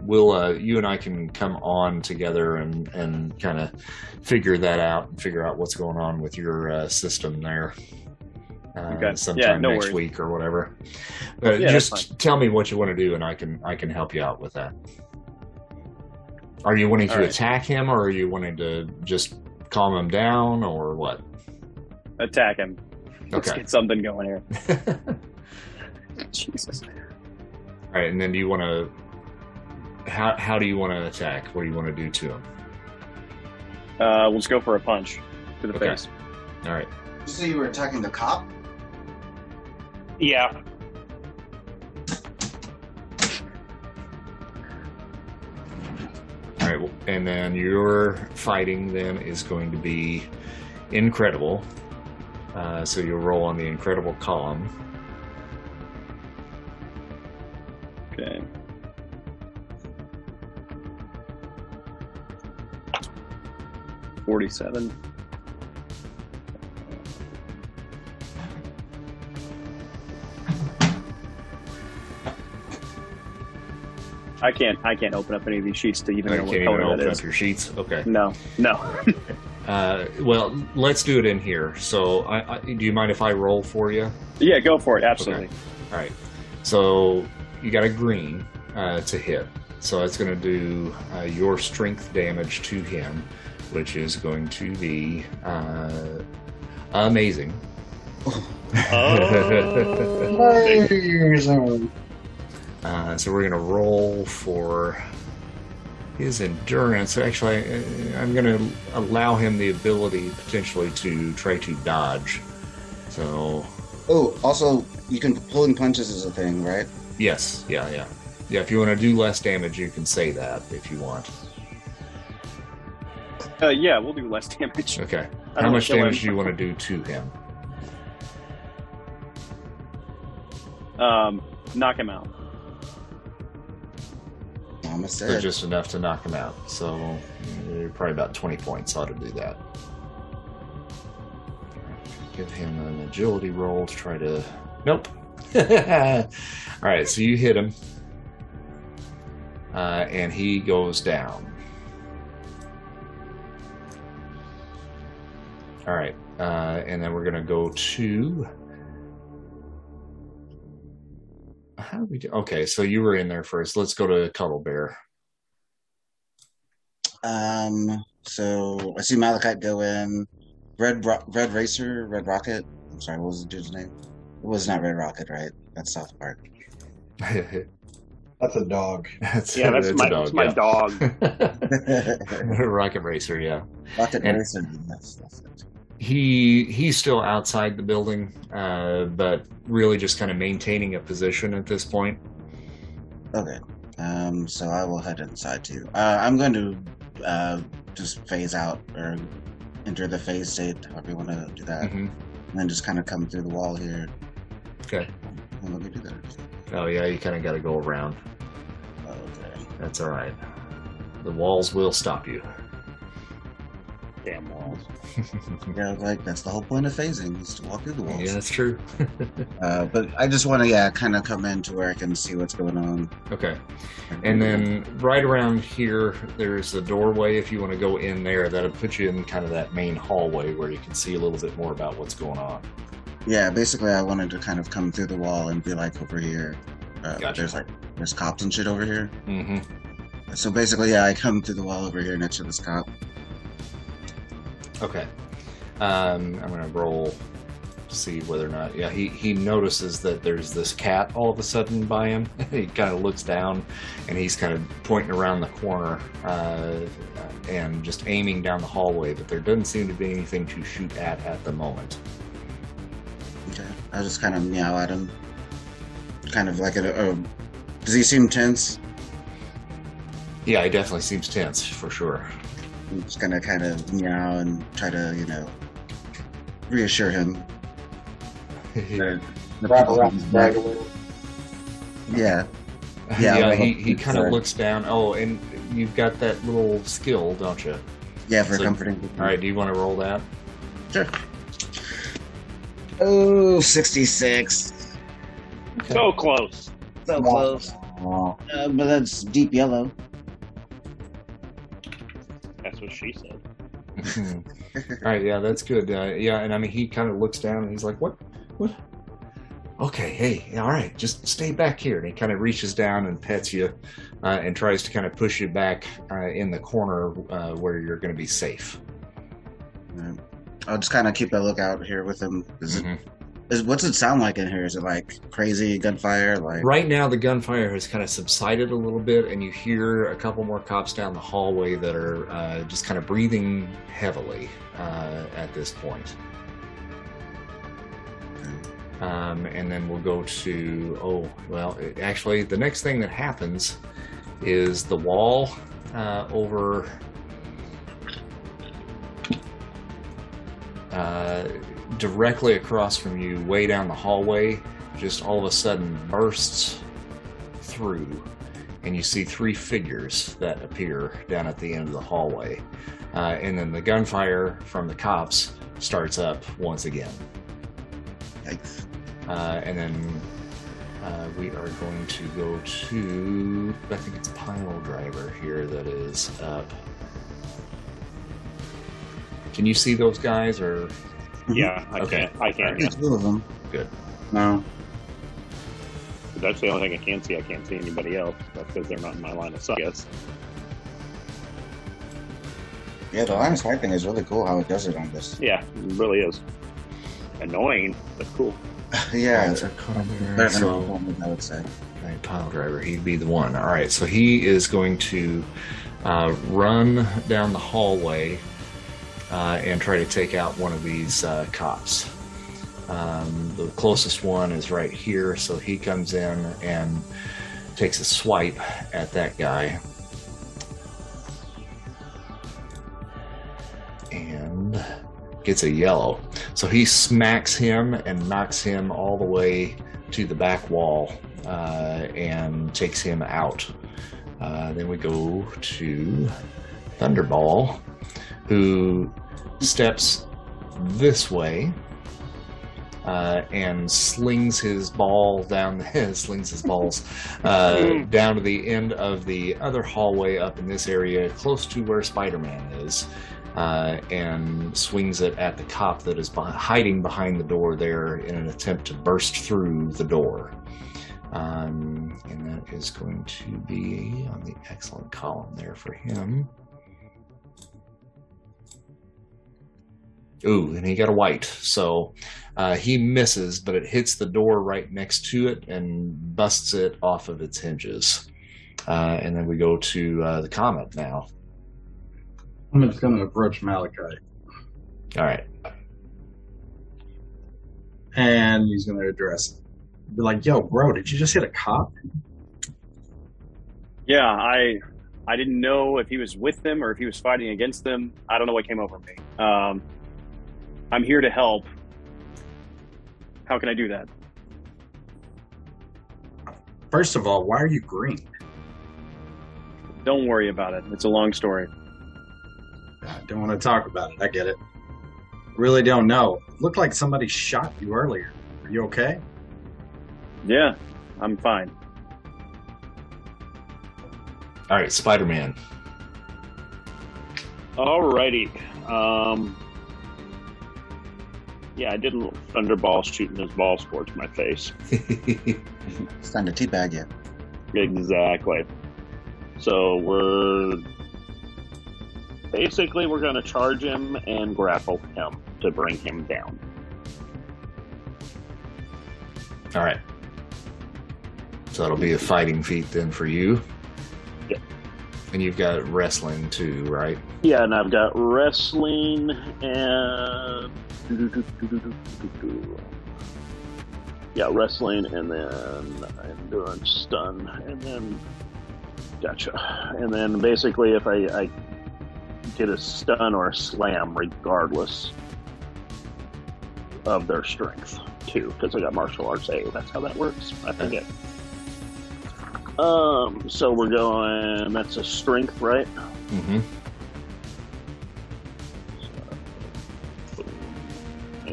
We'll, uh, you and I can come on together and and kind of figure that out and figure out what's going on with your uh, system there. Uh, Okay. Yeah, sometime no next worries. week or whatever. But Yeah, just tell me what you want to do, and I can I can help you out with that. Are you wanting to right. attack him, or are you wanting to just calm him down, or what? Attack him. Okay. Let's get something going here. Jesus. All right, and then do you want to? How how do you want to attack? What do you want to do to him? Uh, we'll just go for a punch to the Okay. face. All right. So you were attacking the cop? Yeah. All right, and then your fighting then is going to be incredible. Uh, so you'll roll on the incredible column. Forty-seven. I can't. I can't open up any of these sheets to even know what color that open. Up your sheets. Okay. No. No. uh, well, let's do it in here. So, I, I, do you mind if I roll for you? Yeah, go for it. Absolutely. Okay. All right. So you got a green uh, to hit. So it's going to do uh, your strength damage to him, which is going to be uh, amazing. Amazing. Uh, so we're going to roll for his endurance. Actually, I, I'm going to allow him the ability potentially to try to dodge. So Oh, also, you can pulling punches is a thing, right? Yes, yeah, yeah, yeah. If you want to do less damage, you can say that if you want. Uh, yeah, we'll do less damage. Okay. How much kill him. damage do you want to do to him? Um, knock him out. Mama So just enough to knock him out. So uh, probably about 20 points ought to do that. Give him an agility roll to try to. Nope. All right, so you hit him. Uh, and he goes down. All right, uh, and then we're to go to. How do we do? Okay, so you were in there first. Let's go to Cuddle Bear. Um, so I see Malachite go in. Red Ro- Red Racer, Red Rocket. I'm sorry, what was the dude's name? It was not Red Rocket, right? That's South Park. That's a dog. that's, Yeah, that's, a my dog, that's my yeah. dog. Rocket Racer, yeah. Rocket And- Racer. That's, that's it. He he's still outside the building, uh, but really just kind of maintaining a position at this point. Okay. Um, so I will head inside too. Uh, I'm going to uh, just phase out or enter the phase state, however you want to do that, hmm and then just kind of come through the wall here. Okay. And let me do that. Oh yeah, you kind of got to go around. Okay. That's all right. The walls will stop you. Damn walls. Yeah, like that's the whole point of phasing is to walk through the walls. yeah, that's true. Uh, but I just want to, yeah, kind of come in to where I can see what's going on. okay. And then right around here, there's a doorway. If you want to go in there, that'll put you in kind of that main hallway where you can see a little bit more about what's going on. Yeah, basically, I wanted to kind of come through the wall and be like over here. Uh, Gotcha. There's like there's cops and shit over here. Mm-hmm. So basically, yeah, I come through the wall over here next to this cop. Okay. Um, I'm gonna roll to see whether or not. Yeah, he he notices that there's this cat all of a sudden by him. he kind of looks down, and he's kind of pointing around the corner uh, and just aiming down the hallway. But there doesn't seem to be anything to shoot at at the moment. Okay. I just kind of meow at him. Kind of like a. a does he seem tense? Yeah, he definitely seems tense for sure. I'm just gonna kind of meow and try to, you know, reassure him. that the people- around his bag a little. Yeah. yeah, Yeah, he, he kind of looks down. Oh, and you've got that little skill, don't you? Yeah, for So- comforting people. All right, do you want to roll that? Sure. Oh, 66. So close. So close. Aw. Uh, but that's deep yellow. That's what she said. All right, yeah, that's good. Uh, yeah, and I mean, he kind of looks down and he's like, "What? What? Okay, hey, all right, just stay back here." And he kind of reaches down and pets you, uh, and tries to kind of push you back uh, in the corner uh, where you're going to be safe. Uh, I'll just kind of keep a lookout here with him. Is it, Mhm. is, what's it sound like in here? Is it like crazy gunfire? Like Right now, the gunfire has kind of subsided a little bit, and you hear a couple more cops down the hallway that are uh, just kind of breathing heavily uh, at this point. Um, and then we'll go to oh well, it, actually, the next thing that happens is the wall uh, over. Uh, directly across from you, way down the hallway, just all of a sudden bursts through, and you see three figures that appear down at the end of the hallway. Uh, and then the gunfire from the cops starts up once again. Yikes. Uh, and then uh, we are going to go to. I think it's a Pile Driver here that is up. Can you see those guys, or Yeah, I Okay. can. I can. Yeah, Yeah. two of them. Good. No. That's the only thing I can see. I can't see anybody else. That's because they're not in my line of sight. Yes. Yeah, the line of sight thing is really cool how it does it on this. Yeah, it really is. Annoying, but cool. yeah, so better than so, I would say. Right, pile driver, he'd be the one. All right, so he is going to uh, run down the hallway uh, and try to take out one of these uh, cops. Um, the closest one is right here, so he comes in and takes a swipe at that guy. And gets a yellow. So he smacks him and knocks him all the way to the back wall uh, and takes him out. Uh, then we go to Thunderball, who steps this way uh, and slings his ball down the slings his balls uh, down to the end of the other hallway up in this area, close to where Spider-Man is. Uh, and swings it at the cop that is hiding behind the door there in an attempt to burst through the door. Um, and that is going to be on the excellent column there for him. Ooh, and he got a white. So uh, he misses, but it hits the door right next to it and busts it off of its hinges. Uh, and then we go to uh, the comet now. I'm just going to approach Malachi, All right. and he's going to address him. Be like, "Yo, bro, did you just hit a cop?" Yeah, I I didn't know if he was with them or if he was fighting against them. I don't know what came over me. Um, I'm here to help. How can I do that? First of all, why are you green? Don't worry about it. It's a long story. I don't want to talk about it. I get it. Really don't know. Looked like somebody shot you earlier. Are you okay? Yeah, I'm fine. All right, Spider Man. Alrighty. Um, yeah, I did a little thunderball shooting his ball towards my face. It's time to teabag you. Exactly. So we're basically we're going to charge him and grapple him to bring him down. All right. So that'll be a fighting feat then for you. Yep. And you've got wrestling too, right? Yeah, and I've got wrestling and yeah, wrestling and then endurance stun and then gotcha. And then basically, if I, I get a stun or a slam, regardless of their strength too, because I got martial arts A. That's how that works. I forget. Um, so we're going. That's a strength, right? Mm-hmm.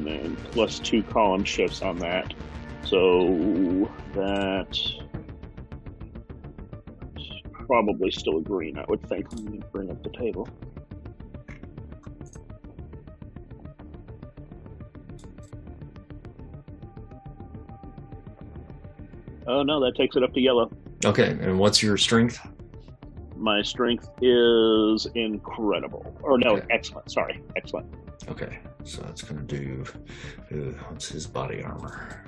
And then plus two column shifts on that. So that probably still a green, I would think. Let me bring up the table. Oh no, that takes it up to yellow. Okay, and what's your strength? My strength is incredible. Or no, Okay. excellent. Sorry, excellent. Okay, so that's gonna do. Uh, what's his body armor?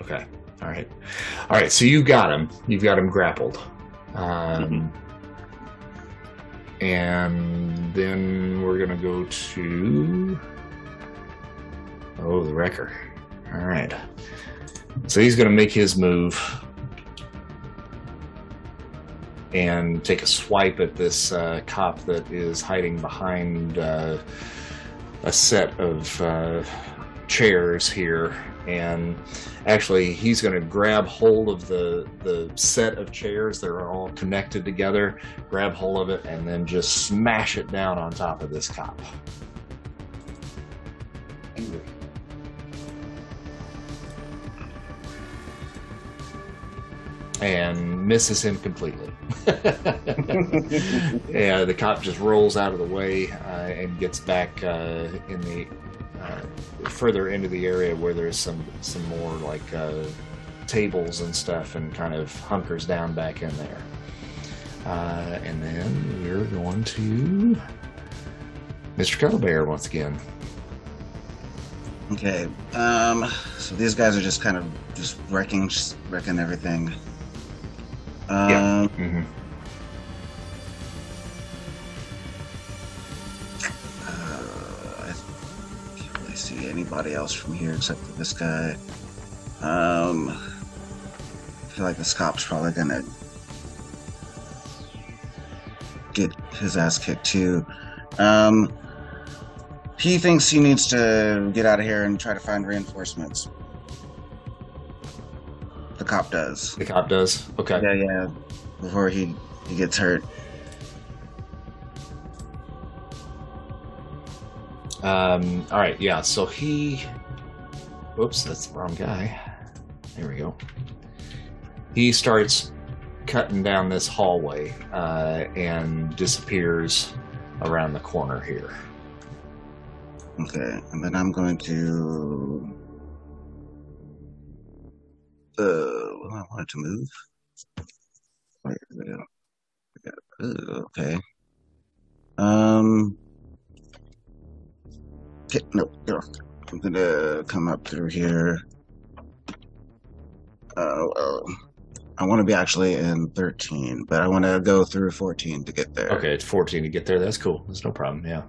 Okay, all right, all right. So you got him. You've got him grappled. Um, and then we're gonna go to. Oh, the wrecker. All right. So he's gonna make his move and take a swipe at this uh, cop that is hiding behind uh, a set of uh, chairs here. And actually, he's going to grab hold of the the set of chairs that are all connected together, grab hold of it, and then just smash it down on top of this cop. Angry. and misses him completely. yeah, the cop just rolls out of the way uh, and gets back uh, in the uh, further into the area where there's some some more like uh, tables and stuff, and kind of hunkers down back in there. Uh, and then we're going to Mr. Cuddlebear once again. Okay. Um. So these guys are just kind of just wrecking, wrecking everything. Um, Yeah. Mm-hmm. uh, I can't really see anybody else from here except for this guy. Um. I feel like this cop's probably gonna get his ass kicked too. Um. He thinks he needs to get out of here and try to find reinforcements. The cop does. The cop does. Okay. Yeah, yeah. Before he he gets hurt. Um, all right, yeah. So he, whoops, that's the wrong guy. There we go. He starts cutting down this hallway uh, and disappears around the corner here. Okay, and then I'm going to. Uh, well, I wanted to move. Okay. Um. Okay, no. I'm gonna come up through here. Well, I want to be actually in 13, but I want to go through 14 to get there. Okay, it's 14 to get there. That's cool. That's no problem. Yeah.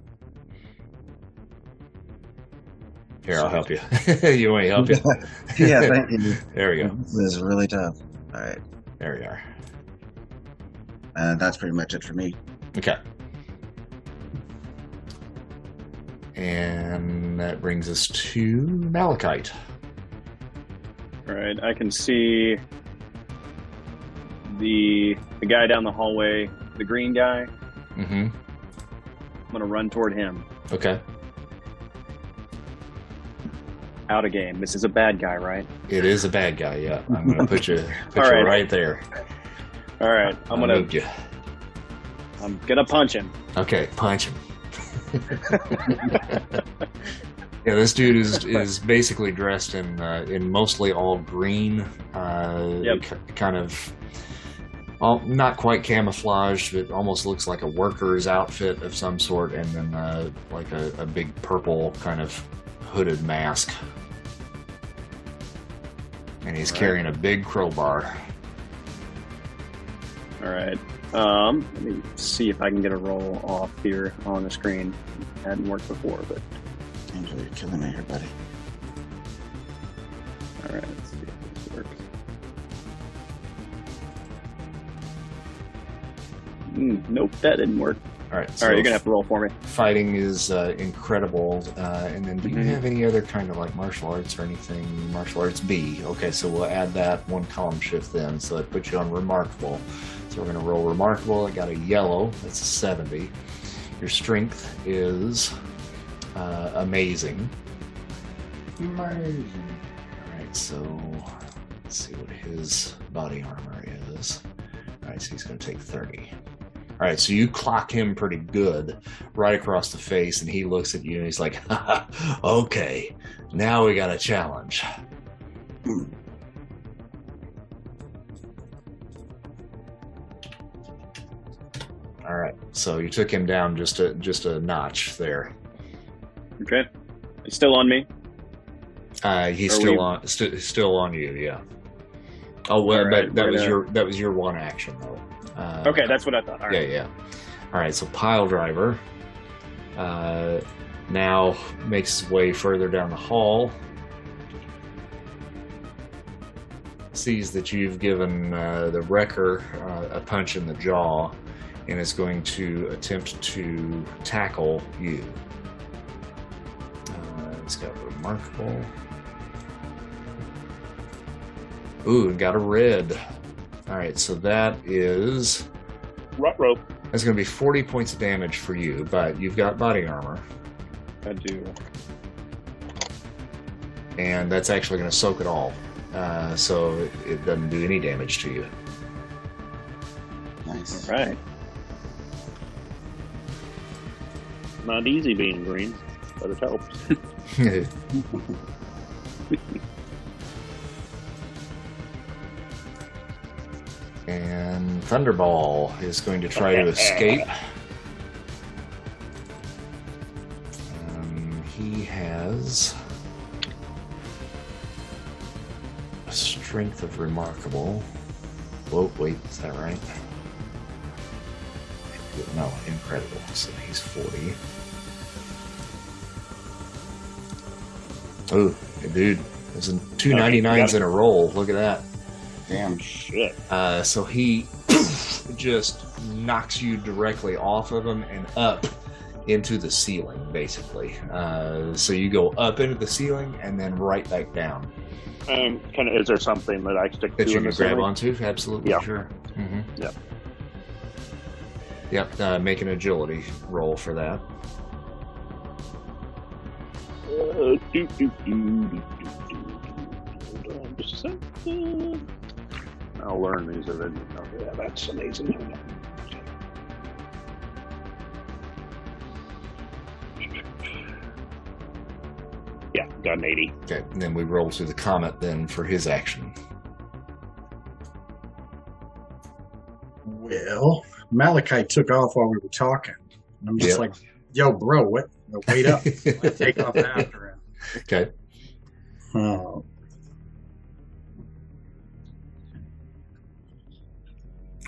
Here, I'll help you. you want me to help you? yeah, thank you. There we go. This is really tough. All right. There we are. And that's pretty much it for me. Okay. And that brings us to Malachite. All right, I can see the the guy down the hallway, the green guy. Mm-hmm. I'm gonna run toward him. Okay. Out of game. This is a bad guy, right? It is a bad guy, yeah. I'm gonna put you put All you right. right there. All right, I'm gonna you. I'm gonna punch him. Okay, punch him. yeah, this dude is is basically dressed in uh, in mostly all green, uh, Yep. k- kind of. Well, not quite camouflage, but almost looks like a worker's outfit of some sort, and then uh, like a, a big purple kind of hooded mask. And he's Right. carrying a big crowbar. All right. Um, let me see if I can get a roll off here on the screen. It Hadn't worked before, but Angel, you're killing me here, buddy. all right. Let's see if this works. Mm, nope, that didn't work. All right, All right, you're gonna have to roll for me. fighting is uh, incredible. Uh, and then, do you Mhm. have any other kind of like martial arts or anything? Martial arts B. Okay, so we'll add that one column shift then. So that puts you on remarkable. So we're going to roll remarkable. I got a yellow. That's a 70. Your strength is uh, amazing. Amazing. All right, so let's see what his body armor is. All right, so he's going to take 30. All right, so you clock him pretty good right across the face, and he looks at you and he's like, okay, now we got a challenge. All right, so you took him down just a just a notch there. Okay. It's still on me. Uh, he's Are still we- on st- still on you, yeah. Oh well, right, but that was gonna- your that was your one action though. Uh, Okay, that's what I thought. All Yeah, right. yeah. All right, so pile driver uh, now makes his way further down the hall. Sees that you've given uh, the wrecker uh, a punch in the jaw, and is going to attempt to tackle you. Uh, it's got remarkable. Ooh, got a red. All right, so that is Rut rope. that's going to be 40 points of damage for you, but you've got body armor, I do. and that's actually going to soak it all. uh, so it, it doesn't do any damage to you. Nice. All right. Not easy being green, but it helps. and Thunderball is going to try to escape. Um, he has a strength of remarkable. Whoa, wait, is that right? No, incredible. So he's 40. Oh, dude, there's a two ninety nines in a roll. Look at that. Damn. Shit. Uh, so he just knocks you directly off of him and up into the ceiling, basically. Uh, so you go up into the ceiling and then right back down. Um, can is there something that I stick That to you in can the grab ceiling? onto? Absolutely, Yeah. sure. hmm Yep. Yep. Uh, make an agility roll for that. Uh, do, do, do, do, do, do. Hold on just a second. I'll learn these already. Oh, yeah, that's amazing. Yeah, got an 80. Okay. And then we roll to the comet then for his action. Well, Malachi took off while we were talking. I'm just Yep. like, yo, bro, what? no, Wait up. I take off after him. Okay. Oh,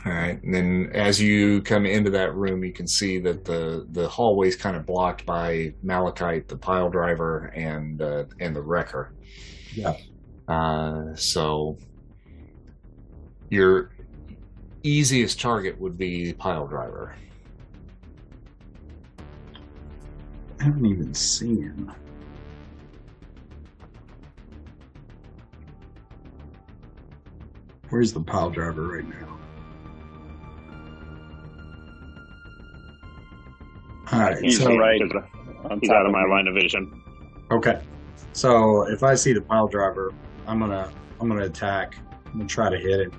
All right, and then as you come into that room, you can see that the the hallway is kind of blocked by Malachite, the pile driver, and uh, and the wrecker. Yeah. Uh, so your easiest target would be the pile driver. I haven't even seen him. Where's the pile driver right now? Right, He's so right He's On He's top out of my me. line of vision. okay, so if I see the pile driver, I'm gonna I'm gonna attack. I'm gonna try to hit it.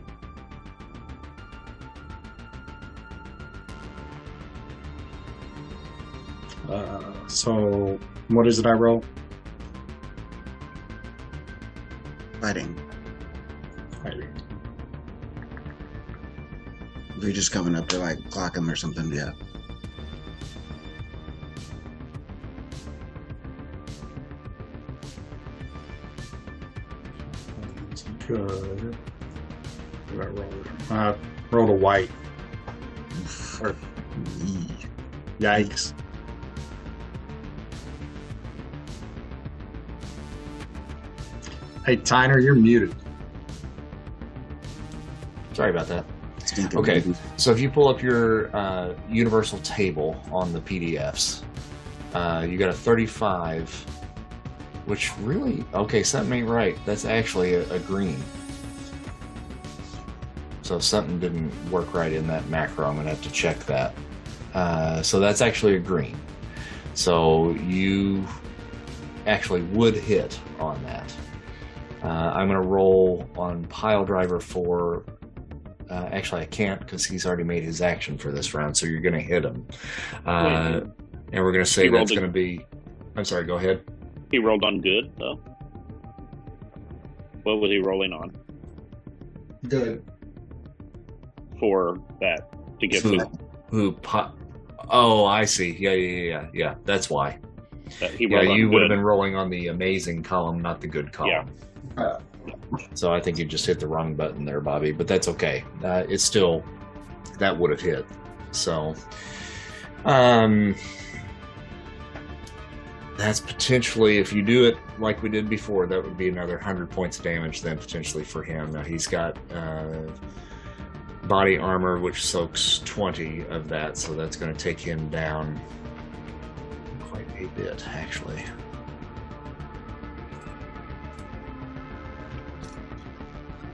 Uh, so what is it I roll? Fighting. Fighting. If you're just coming up to like clock him or something, yeah. Good. What did I roll? Uh, rolled a white. Or, Yee. yikes. Hey, Tyner, you're muted. Sorry about that. Okay. So if you pull up your uh, universal table on the PDFs, uh, you got a 35, which really okay. Something ain't right. That's actually a, a green. So something didn't work right in that macro. I'm gonna have to check that. Uh, so that's actually a green. So you actually would hit on that. Uh, I'm gonna roll on pile driver for uh, actually, I can't because he's already made his action for this round, so you're going to hit him. Uh, and we're going to say He that's going to be. I'm sorry, go ahead. He rolled on good, though. What was he rolling on Good. for that to get Who? food? Who? Po- oh, I see. Yeah, yeah, yeah, yeah. That's why. That he Yeah, rolled on you would have been rolling on the amazing column, not the good column. Uh, So I think you just hit the wrong button there, Bobby. But that's okay. Uh, it's still that would have hit. So, um, that's potentially if you do it like we did before, that would be another hundred points of damage. Then potentially for him. Now he's got uh, body armor, which soaks twenty of that, so that's going to take him down quite a bit, actually.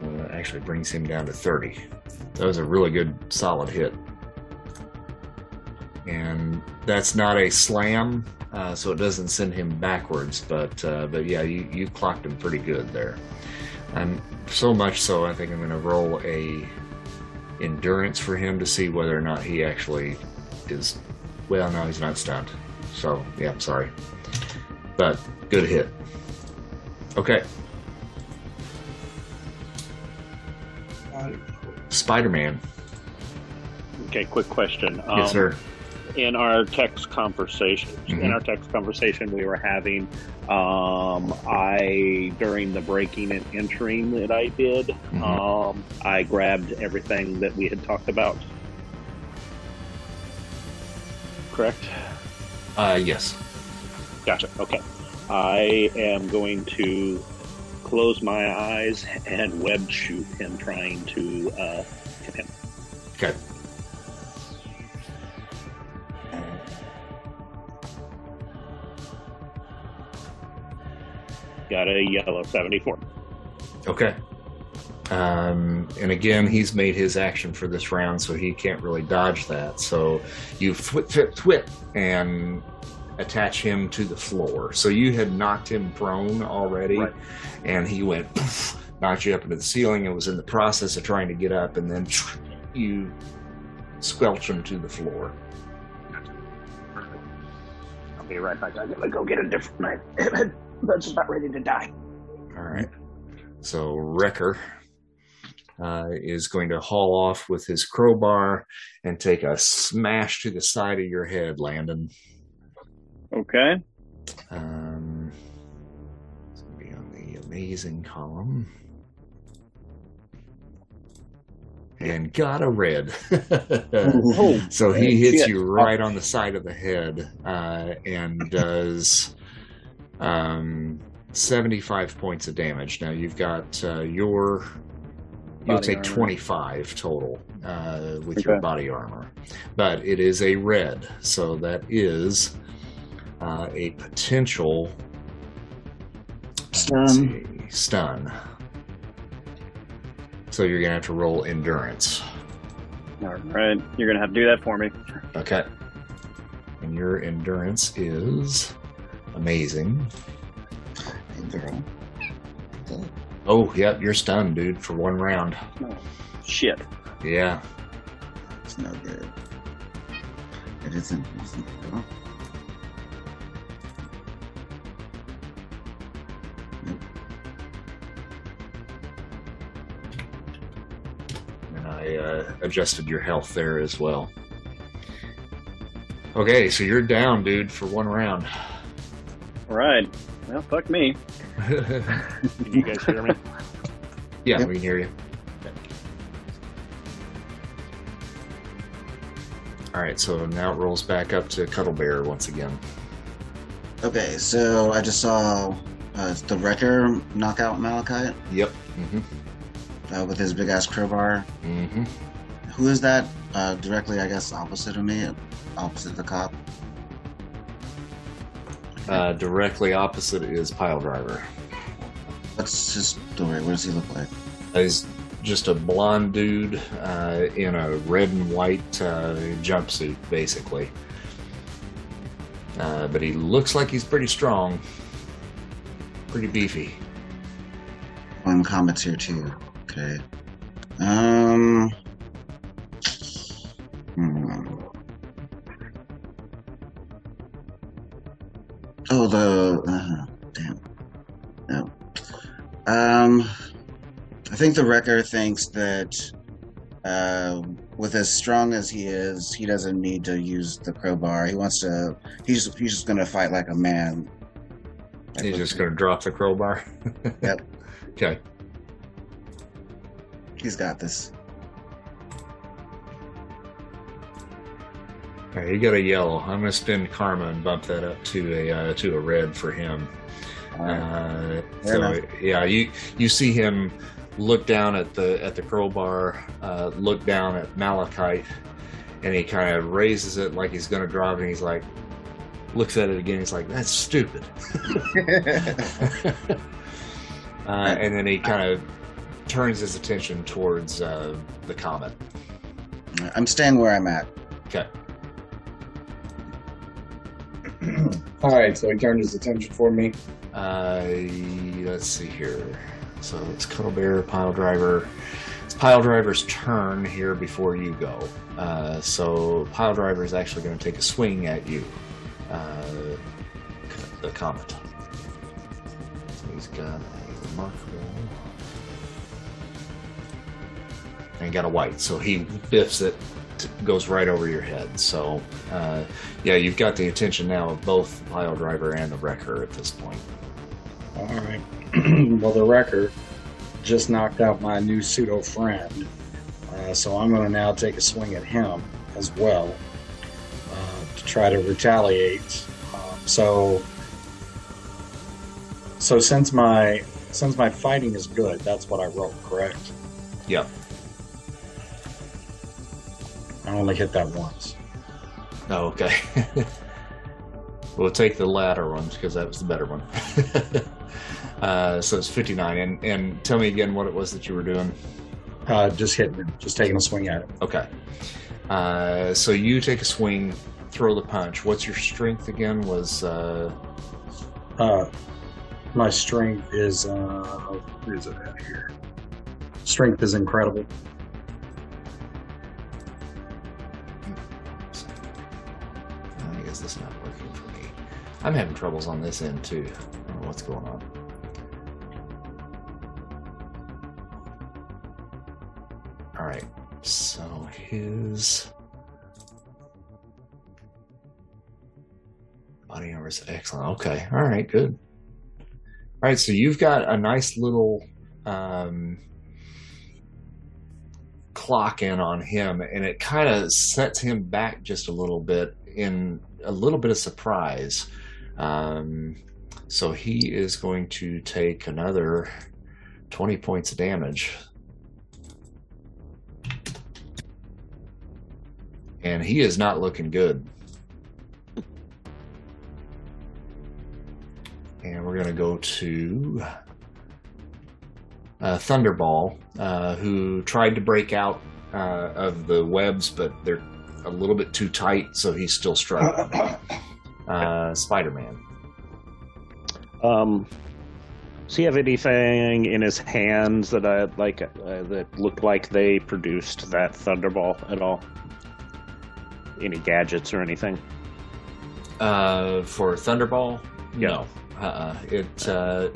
Well, that actually brings him down to 30. That was a really good, solid hit. And that's not a slam, uh, so it doesn't send him backwards. But uh, but yeah, you, you clocked him pretty good there. I'm so much so. I think I'm going to roll a endurance for him to see whether or not he actually is. Well, no, he's not stunned. So yeah, I'm sorry, but good hit. Okay. Spider-Man. Okay, quick question. Um, yes, sir. In our text conversation, Mhm. in our text conversation we were having, um, I during the breaking and entering that I did, Mhm. um, I grabbed everything that we had talked about. Correct. Uh, yes. Gotcha. Okay. I am going to close my eyes and web shoot him, trying to uh, hit him. Okay. Got a yellow 74. Okay. Um, and again, he's made his action for this round, so he can't really dodge that. So you flip, flip, twit, and attach him to the floor. So you had knocked him prone already, Right. and he went, poof, knocked you up into the ceiling, and was in the process of trying to get up, and then you squelch him to the floor. I'll be right back. I'm gonna go get a different knife. That's about ready to die. All right. So Wrecker uh, is going to haul off with his crowbar and take a smash to the side of your head, Landon. Okay. Um, it's going to be on the amazing column. And got a red. So he hits you right on the side of the head uh, and does um, 75 points of damage. Now you've got uh, your. You'll Body take armor. 25 total uh, with your body armor. But it is a red, so that is uh, a potential Stun. see, stun. So you're going to have to roll endurance. All right. You're gonna have to do that for me. Okay. And your endurance is amazing. Girl. Oh, yep, you're stunned, dude, for one round. Shit. Yeah. It's no good. It isn't. It's not good. And I uh, adjusted your health there as well. Okay, so you're down, dude, for one round. All right. Well, fuck me. Can you guys hear me? yeah, Yep. we can hear you. All right, so now it rolls back up to Cuddle Bear once again. Okay, so I just saw uh, the Wrecker knock out Malachite Yep. Mm-hmm. uh, with his big ass crowbar. Mm-hmm. Who is that? Uh, directly, I guess, opposite of me, opposite the cop. Uh, directly opposite is Pile Driver. What's his story? What does he look like? He's just a blonde dude uh, in a red and white uh, jumpsuit, basically. Uh, but he looks like he's pretty strong, pretty beefy. One combat's here too. Okay. Um. Oh, the uh, damn. No. Um, I think the wrecker thinks that, uh, with as strong as he is, he doesn't need to use the crowbar. He wants to. He's he's just gonna fight like a man. Like He's just going to drop the crowbar. Yep. Okay. He's got this. You got a yellow. I'm going to spend karma and bump that up to a uh, to a red for him. Uh, so yeah, you you see him look down at the at the crowbar, uh, look down at Malachite, and he kind of raises it like he's going to drop it. And he's like, looks at it again. He's like, "That's stupid." uh, and then he kind of turns his attention towards uh, the comet. I'm staying where I'm at. Okay. All right, so he turned his attention for me. Uh, let's see here. So it's Cuddle Bear, Pile Driver. It's Pile Driver's turn here before you go. Uh, so Pile Driver is actually going to take a swing at you, uh, the Comet. So he's got a remarkable. And got a white, so he biffs it, goes right over your head. So, uh, yeah, you've got the attention now of both the Pile Driver and the Wrecker at this point. All right. well, the wrecker just knocked out my new pseudo friend, uh, so I'm going to now take a swing at him as well uh, to try to retaliate. Um, so, so since my since my fighting is good, that's what I roll, correct? Yep. I only hit that once. Oh, okay. we'll take the latter one because that was the better one. uh, so it's 59. And, and tell me again what it was that you were doing. Uh, just hitting him, just taking a swing at it. Okay. Uh, so you take a swing, throw the punch. What's your strength again? Was uh, Uh, my strength is uh, where is it at here? Strength is incredible. I'm having troubles on this end too. What's going on. All right. So his body armor is excellent. Okay. All right. Good. All right. So you've got a nice little um, clock in on him, and it kind of sets him back just a little bit in a little bit of surprise. Um, so he is going to take another 20 points of damage. And he is not looking good. And we're going to go to uh, Thunderball, uh, who tried to break out uh, of the webs, but they're a little bit too tight, so he's still struggling. Uh, Spider Man. Um, does he have anything in his hands that I like uh, that looked like they produced that thunderball at all? Any gadgets or anything? Uh, for Thunderball, Yeah. no. Uh-uh. It uh,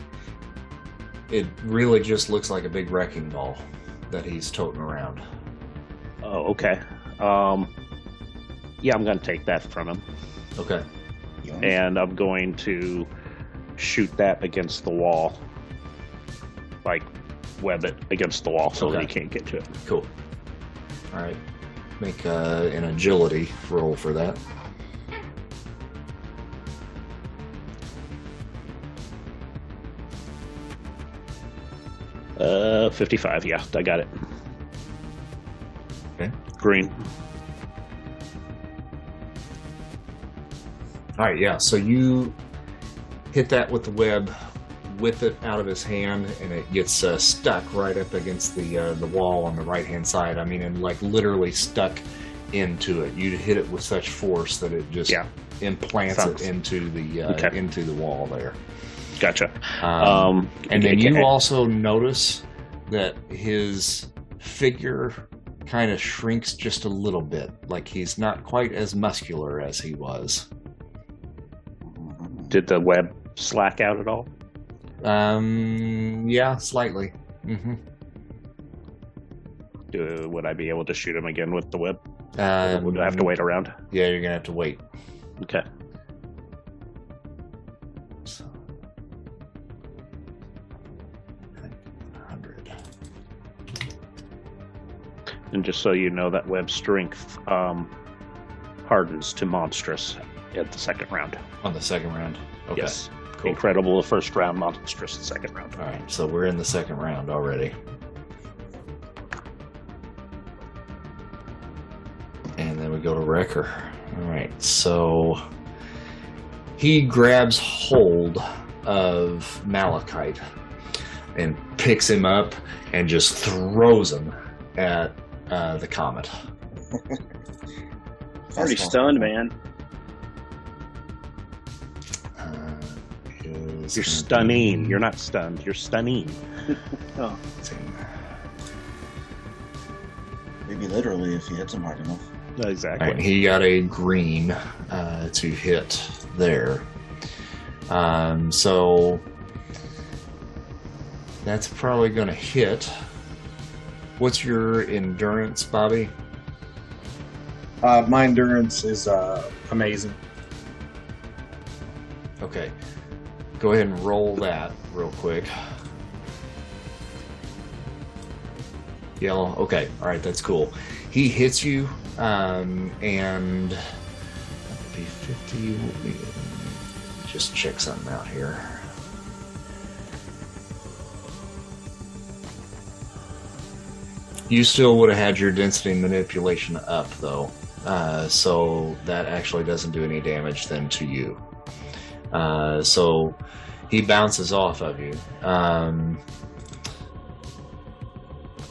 it really just looks like a big wrecking ball that he's toting around. Oh, okay. Um, yeah, I'm going to take that from him, Okay. And I'm going to shoot that against the wall, like web it against the wall so that he can't get to it. Cool. All right. Make uh, an agility roll for that. Uh, 55. Yeah, I got it. Okay. Green. All right, yeah. So you hit that with the web, whip it out of his hand, and it gets uh, stuck right up against the uh, the wall on the right hand side. I mean, and like literally stuck into it. You hit it with such force that it just Yeah. implants Sounds- it into the uh, Okay. into the wall there. Gotcha. Um, Um, and then you also notice that his figure kind of shrinks just a little bit. Like he's not quite as muscular as he was. Did the web slack out at all? Um, yeah, slightly. hmm Do, would I be able to shoot him again with the web? Uh, Or would I have to wait around? Yeah, you're gonna have to wait. Okay. So, 100. And just so you know, that web strength um, hardens to monstrous at the second round. on the second round. Okay, Yes. cool. Incredible the first round, monstrous the second round. All right, so we're in the second round already. And then we go to Wrecker. All right, so he grabs hold of Malachite and picks him up and just throws him at uh, the comet. Already stunned, man. You're stunning. You're not stunned. You're stunning. Oh, Maybe literally if he hit him hard enough. Exactly. All right, he got a green uh, to hit there. Um, so that's probably going to hit. What's your endurance, Bobby? Uh, my endurance is uh, amazing. Okay. Go ahead and roll that real quick. Yellow. Okay. All right. That's cool. He hits you, um, and that'd be 50. Just check something out here. You still would have had your density manipulation up, though. Uh, so that actually doesn't do any damage then to you. Uh, so he bounces off of you. Um,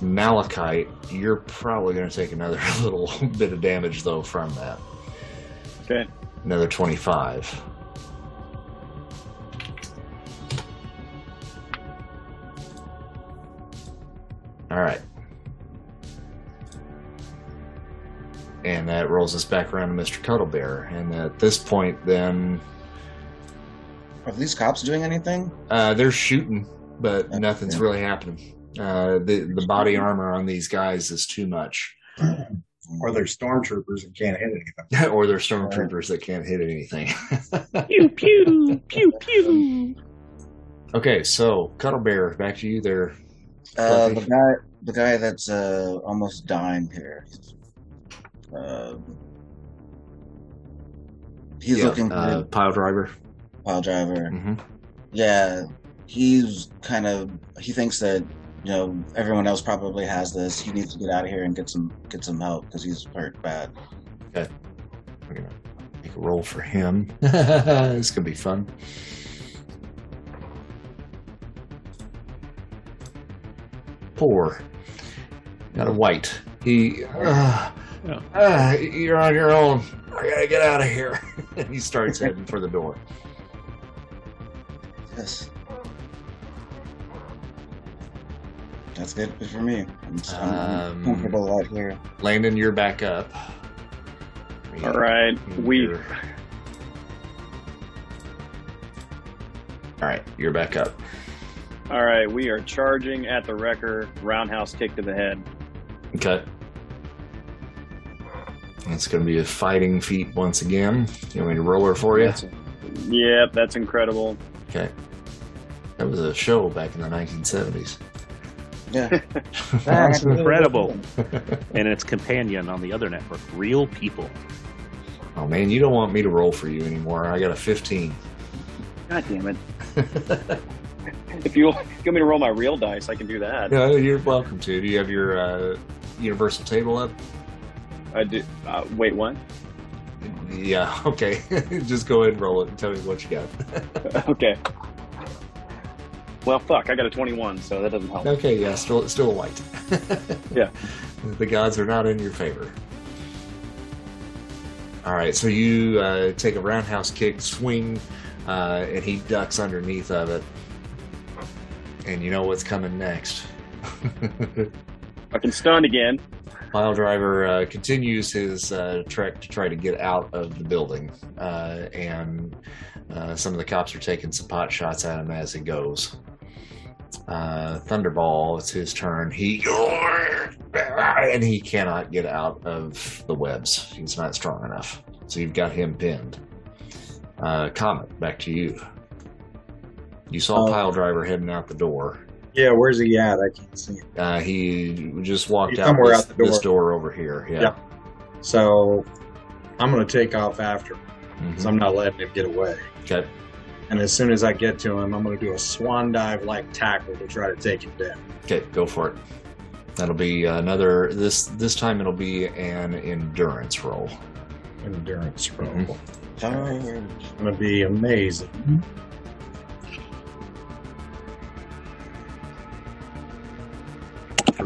Malachite, you're probably going to take another little bit of damage though from that. okay. Another 25. All right. And that rolls us back around to Mr. Cuddlebear. And at this point, then Are these cops doing anything? Uh, they're shooting, but Okay. nothing's really happening. Uh, the the body armor on these guys is too much, Or they're stormtroopers and can't hit anything. or they're stormtroopers that can't hit anything. pew pew pew pew. okay, so Cuddlebear, back to you there. Uh, the guy, the guy that's uh, almost dying here. Um, he's Yeah, looking for uh, pile driver. Pile driver. hmm Yeah, he's kind of he thinks that you know everyone else probably has this. He needs to get out of here and get some get some help because he's hurt bad. Okay, we're gonna make a roll for him. this could be fun. Four. Got a white. He. Uh, Yeah. uh, you're on your own. I gotta get out of here. and he starts heading for the door. Yes. That's good good for me. I'm, just- I'm- I'm Um, comfortable out here. Landon, you're back up. All right. We You're- All right, you're back up. all right. We are charging at the wrecker. Roundhouse kick to the head. Okay. It's going to be a fighting feat once again. You want me to roll her for you? That's- Yep, that's incredible. Okay. That was a show back in the 1970s. Yeah. That's incredible. and its companion on the other network, Real People. Oh man, you don't want me to roll for you anymore. I got a 15. God damn it! If you, if you want me to roll my real dice, I can do that. yeah, you're welcome to. Do you have your uh, universal table up? I do. Uh, wait, what? Yeah, okay. Just go ahead and roll it and tell me what you got. okay. Well, fuck. I got a twenty-one, so that doesn't help. okay, yeah, still still a white. Yeah. The gods are not in your favor. All right, so you uh, take a roundhouse kick, swing, uh, and he ducks underneath of it. And you know what's coming next. Fucking stunned again. Pile Driver uh, continues his uh, trek to try to get out of the building, uh, and uh, some of the cops are taking some pot shots at him as he goes. Uh, Thunderball, it's his turn. He and he cannot get out of the webs. He's not strong enough, so you've got him pinned. Uh, Comet, back to you. You saw Oh. Pile Driver heading out the door. Yeah, where's he at? I can't see him. Uh, he just walked He's out somewhere this, out the this door. door over here. Yeah. Yeah. So I'm going to take off after him Mhm. because I'm not letting him get away. Okay. And as soon as I get to him, I'm going to do a swan dive like tackle to try to take him down. Okay, go for it. That'll be another this this time it'll be an endurance roll. Endurance roll. Mhm. Charge. It's going to be amazing. I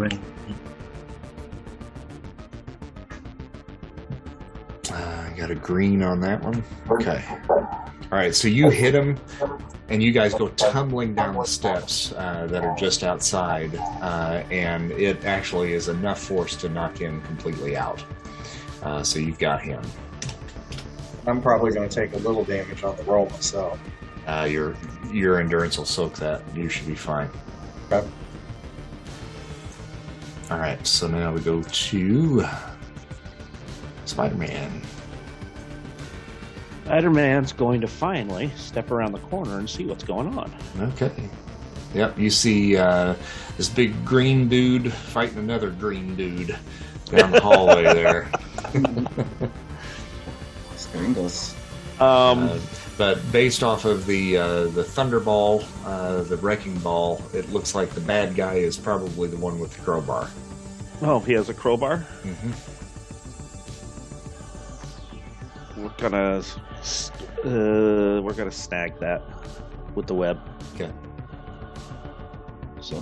got a green on that one. Okay. All right, so you hit him. and you guys go tumbling down the steps uh, that are just outside, uh, and it actually is enough force to knock him completely out. Uh, so you've got him. I'm probably going to take a little damage on the roll myself. Uh, your your endurance will soak that. You should be fine. Okay. All right. So now we go to Spider-Man. Spider Man's going to finally step around the corner and see what's going on. Okay. Yep. You see uh, this big green dude fighting another green dude down the hallway there. Gringos. Um, Uh, but based off of the uh, the thunderball, uh, the wrecking ball, it looks like the bad guy is probably the one with the crowbar. oh, he has a crowbar. hmm We're gonna, s- uh, we're gonna snag that with the web. Okay. So,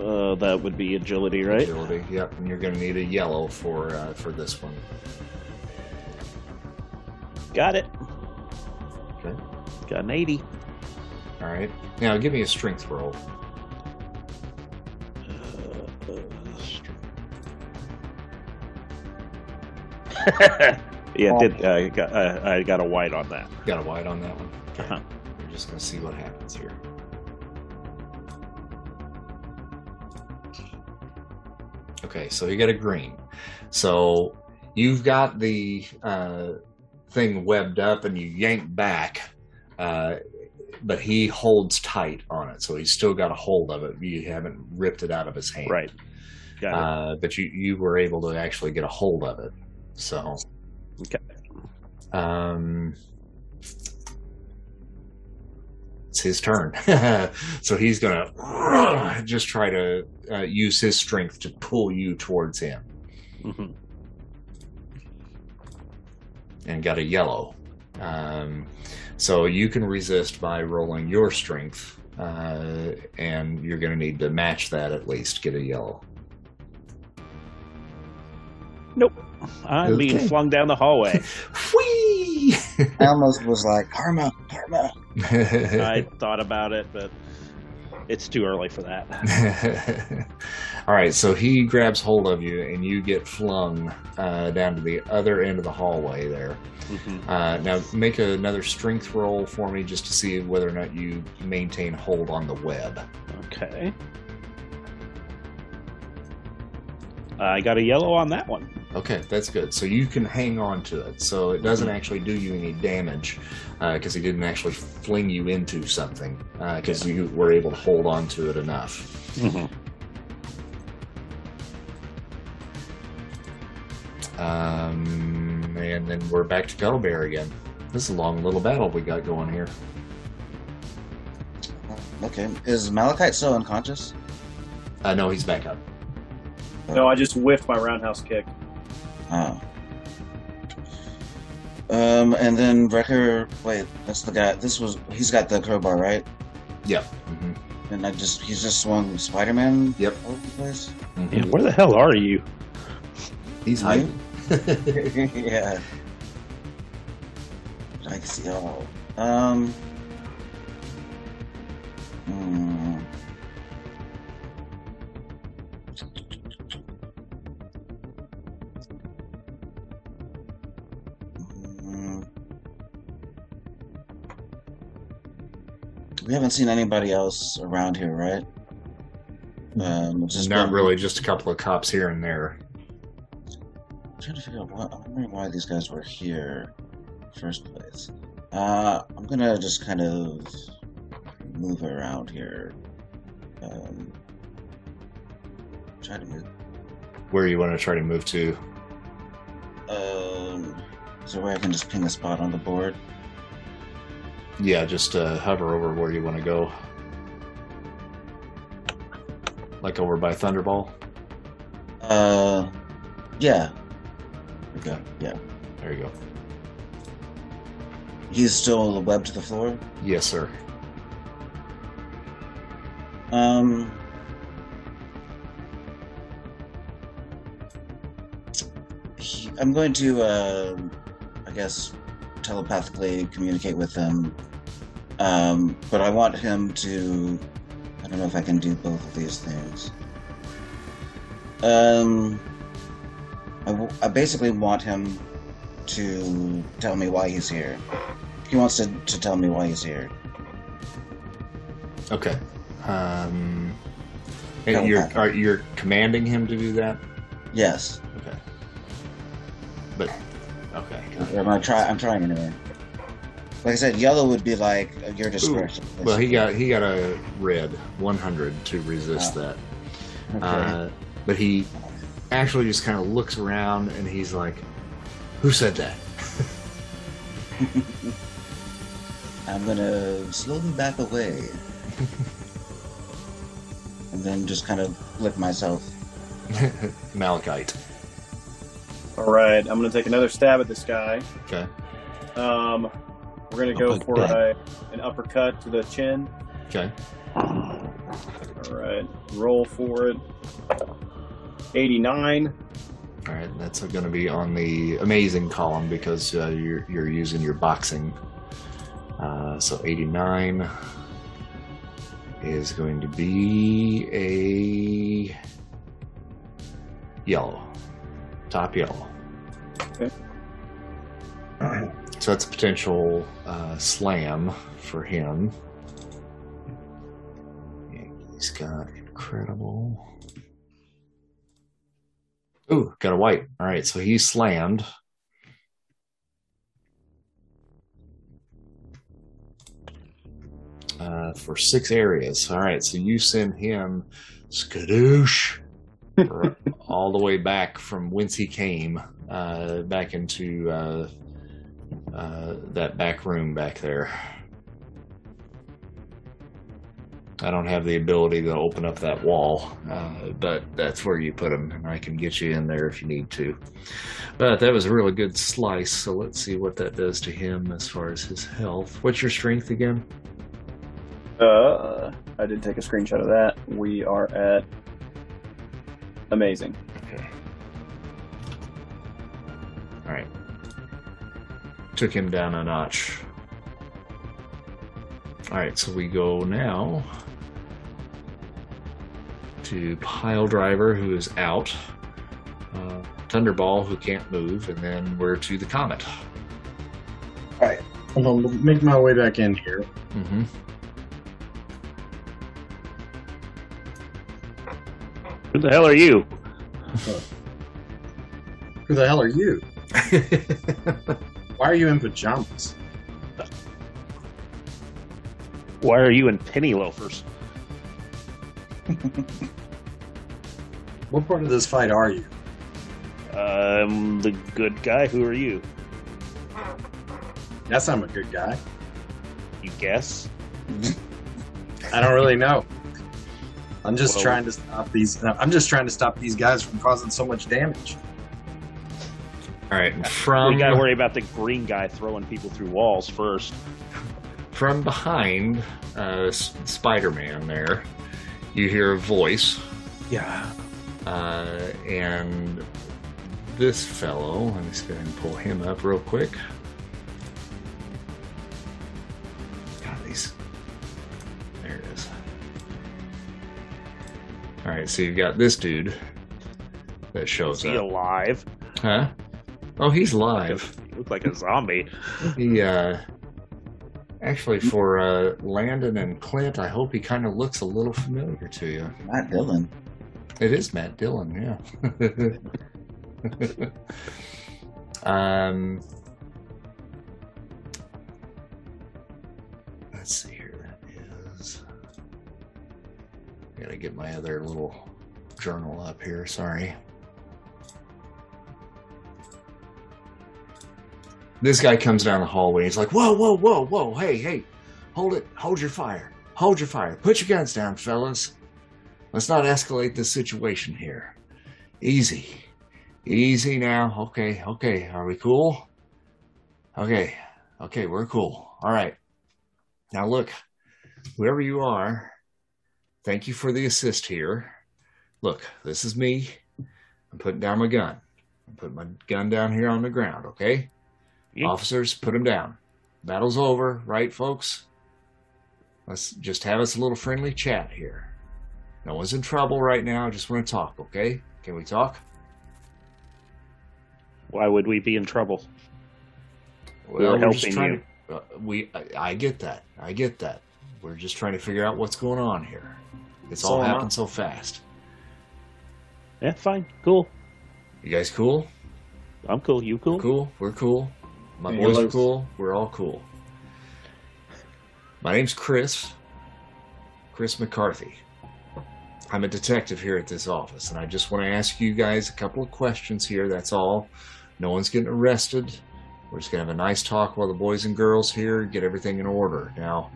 Uh, that would be agility, right? Agility. Yep. And you're going to need a yellow for uh, for this one. Got it. Okay. Got an eighty. All right. Now give me a strength roll. Yeah, did uh, got, uh, I got a white on that. Got a white on that one. Okay. Uh-huh. We're just going to see what happens here. Okay, so you got a green. So you've got the uh, thing webbed up and you yank back, uh, but he holds tight on it. So he's still got a hold of it. You haven't ripped it out of his hand. Right. Uh, but you, you were able to actually get a hold of it. So. Okay. Um, it's his turn. so he's going to just try to uh, use his strength to pull you towards him Mhm. and got a yellow. Um, so you can resist by rolling your strength, uh, and you're going to need to match that at least, get a yellow. I'm being flung down the hallway. Whee! I almost was like, Karma, Karma. I thought about it, but it's too early for that. All right, so he grabs hold of you, and you get flung uh, down to the other end of the hallway there. Mhm. Uh, now, make another strength roll for me just to see whether or not you maintain hold on the web. Okay. I got a yellow on that one. Okay, that's good. So you can hang on to it. So it doesn't actually do you any damage because he didn't actually fling you into something because you were able to hold on to it enough. Mhm. Um, and then we're back to Cuddlebear again. This is a long little battle we got going here. Okay. Is Malachite still unconscious? Uh, no, he's back up. No, I just whiffed my roundhouse kick. Oh. Um, and then Wrecker. Wait, that's the guy. This was. He's got the crowbar, right? Yep. hmm And I just. He's just swung Spider Man Yep. all over the place? Yeah, where the hell are you? He's Me? hiding. yeah. I can see all. Um. Hmm. We haven't seen anybody else around here, right? Um, just Not really, just a couple of cops here and there. I'm trying to figure out what, I'm wondering why these guys were here in the first place. Uh, I'm gonna just kind of move around here. Um, try to move. Where you want to try to move to? Um, is there a way I can just pin a spot on the board? Yeah, just uh, hover over where you want to go. Like over by Thunderball. Uh, yeah. Okay, yeah. There you go. He's still webbed to the floor. Yes, sir. Um. he- I'm going to, uh, I guess, telepathically communicate with him Um, but I want him to. I don't know if I can do both of these things. Um, I, w- I basically want him to tell me why he's here. He wants to, to tell me why he's here. Okay. Um, you're, are, you're commanding him to do that? Yes, Okay. But okay. I'm gonna try. I'm trying anyway. Like I said, yellow would be like your discretion. Well, he got he got a red 100 to resist Oh. that. Okay. Uh, but he actually just kind of looks around and he's like, "Who said that?" I'm gonna slowly back away. and then just kind of lick myself. Malachite. All right, I'm going to take another stab at this guy. Okay. Um, we're going to go for a, an uppercut to the chin. Okay. All right, roll for it. 89. All right. That's going to be on the amazing column because uh, you're you're using your boxing. Uh, so 89 is going to be a yellow, top yellow. Okay. So that's a potential uh, slam for him. He's got incredible. Ooh, got a white. All right, so he's slammed. Uh, for six areas. All right, so you send him skadoosh r- all the way back from whence he came, uh, back into uh, uh, that back room back there. I don't have the ability to open up that wall, uh, but that's where you put him, and I can get you in there if you need to. But that was a really good slice, so let's see what that does to him as far as his health. What's your strength again? Uh, I did take a screenshot of that. We are at amazing. Okay. All right. Took him down a notch. All right, so we go now to Pile Driver, who is out. Uh, Thunderball, who can't move, and then we're to the Comet. Alright, I'm gonna make my way back in here. Mm-hmm. Who the hell are you? Who the hell are you? Why are you in pajamas? Why are you in penny loafers? What part of this fight are you? I'm the good guy. Who are you? Yes, I'm a good guy. You guess? I don't really know. I'm just Well- trying to stop these. I'm just trying to stop these guys from causing so much damage. All right, from we gotta worry about the green guy throwing people through walls first. from behind uh, S- Spider-Man, there, you hear a voice. Yeah. Uh, and this fellow, let me see if I can pull him up real quick. All right, so you've got this dude that shows he up. alive? Huh? Oh, he's live. He looked like a zombie. He, uh, actually, for uh, Landon and Clint, I hope he kind of looks a little familiar to you. Matt Dillon. It is Matt Dillon, yeah. um, let's see I gotta get my other little journal up here. Sorry. This guy comes down the hallway. He's like, "Whoa, whoa, whoa, whoa! Hey, hey, hold it! Hold your fire! Hold your fire! Put your guns down, fellas! Let's not escalate this situation here. Easy. Easy now. Okay, okay. Are we cool? Okay. Okay, we're cool. All right. Now look, whoever you are, thank you for the assist here. Look, this is me. I'm putting down my gun. I'm putting my gun down here on the ground, okay? Yeah. Officers, put him down. Battle's over, right, folks? Let's just have us a little friendly chat here. No one's in trouble right now. I just want to talk, okay? Can we talk? Why would we be in trouble? Well, We're just helping you. to- uh, we, I, I get that. I get that. We're just trying to figure out what's going on here. It's So all happened so fast. Yeah, fine, cool. You guys cool? I'm cool. You cool? Cool. We're cool. My boys are cool. We're all cool. My name's Chris. Chris McCarthy. I'm a detective here at this office, and I just want to ask you guys a couple of questions here. That's all. No one's getting arrested. We're just going to have a nice talk while the boys and girls here get everything in order. Now,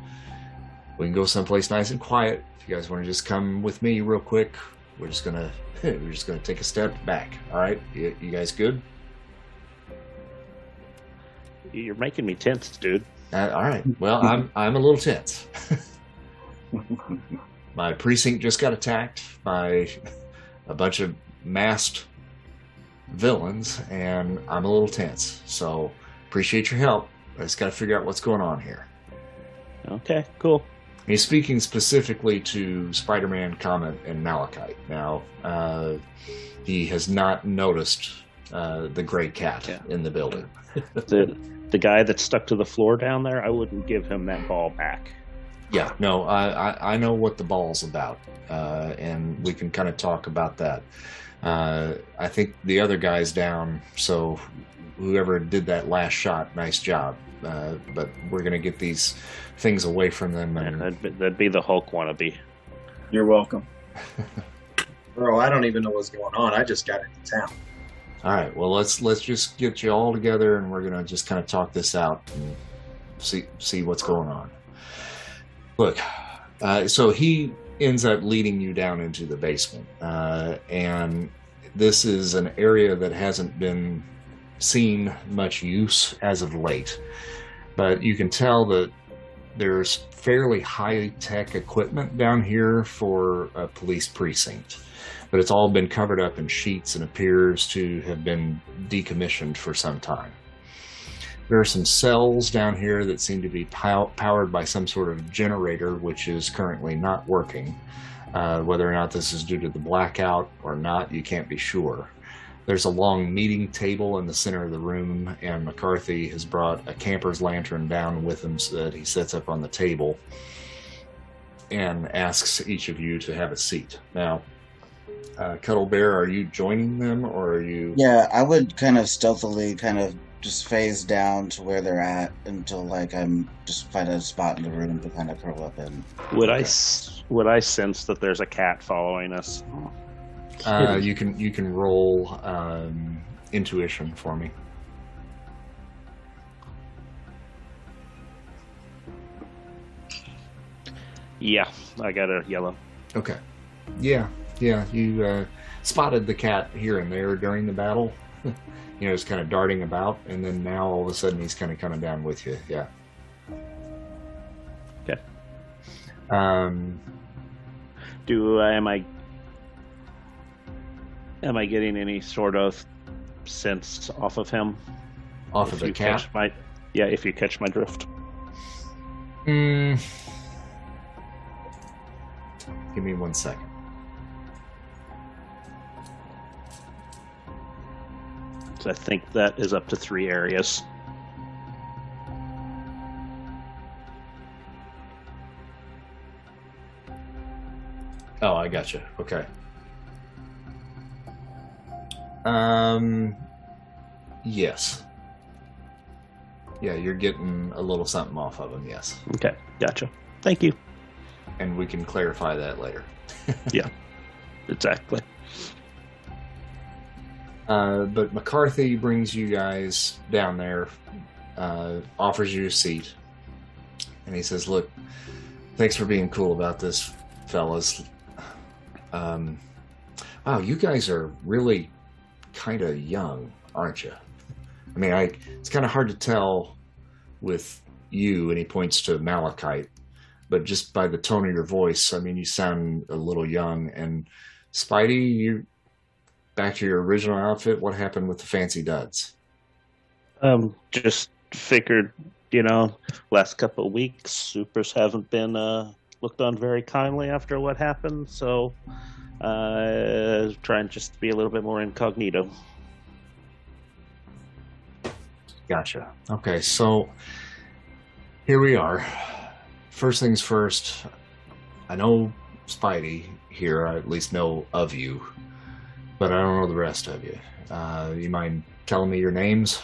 we can go someplace nice and quiet. You guys want to just come with me real quick, we're just to we're just to take a step back. All right? You, you guys good? You're making me tense, dude. Uh, all right. Well, I'm I'm a little tense. My precinct just got attacked by a bunch of masked villains, and I'm a little tense. So appreciate your help. I just got to figure out what's going on here. Okay, cool. He's speaking specifically to Spider-Man, Comet, and Malachite. Now, uh, he has not noticed uh, the gray cat Yeah. in the building. The the guy that's stuck to the floor down there, I wouldn't give him that ball back. Yeah, no, I, I, I know what the ball's about, uh, and we can kind of talk about that. Uh, I think the other guy's down, so whoever did that last shot, nice job. Uh, but we're gonna get these things away from them, And and that'd, be, that'd be the Hulk wannabe. You're welcome. Bro, I don't even know what's going on. I just got into town. all right, well let's let's just get you all together, and we're gonna just kind of talk this out and see see what's going on. Look, uh, so he ends up leading you down into the basement, uh, and this is an area that hasn't been seen much use as of late. But you can tell that there's fairly high tech equipment down here for a police precinct. But it's all been covered up in sheets and appears to have been decommissioned for some time. There are some cells down here that seem to be pow- powered by some sort of generator, which is currently not working. Uh, whether or not this is due to the blackout or not, you can't be sure. There's a long meeting table in the center of the room, and McCarthy has brought a camper's lantern down with him so that he sets up on the table and asks each of you to have a seat. Now, uh, Cuddle Bear, are you joining them or are you? Yeah, I would kind of stealthily kind of just phase down to where they're at until like I'm just find a spot in the room to kind of curl up in. Would I would I sense that there's a cat following us? Uh, you can you can roll um, intuition for me. Yeah, I got a yellow. Okay. Yeah, yeah. You uh, spotted the cat here and there during the battle. you know, it's kind of darting about, and then now all of a sudden he's kind of coming down with you. Yeah. Okay. Um, Do I am I am I getting any sort of sense off of him? off If of the you cat. catch my yeah, if you catch my drift. Mm. Give me one second. So I think that is up to three areas. Oh, I gotcha. Okay. Um, yes. Yeah, you're getting a little something off of him, yes. Okay, gotcha. Thank you. And we can clarify that later. Yeah, exactly. Uh, but McCarthy brings you guys down there, uh, offers you a seat, and he says, "Look, thanks for being cool about this, fellas. Um, wow, you guys are really kind of young, aren't you? I mean, I it's kind of hard to tell with you." And he points to Malachite, but just by the tone of your voice, I mean, you sound a little young. And Spidey, you back to your original outfit, what happened with the fancy duds? Um, just figured you know, last couple of weeks, supers haven't been uh, looked on very kindly after what happened. So, uh, trying just to be a little bit more incognito. Gotcha. Okay, so here we are. First things first, I know Spidey here, I at least know of you, but I don't know the rest of you. Uh, you mind telling me your names?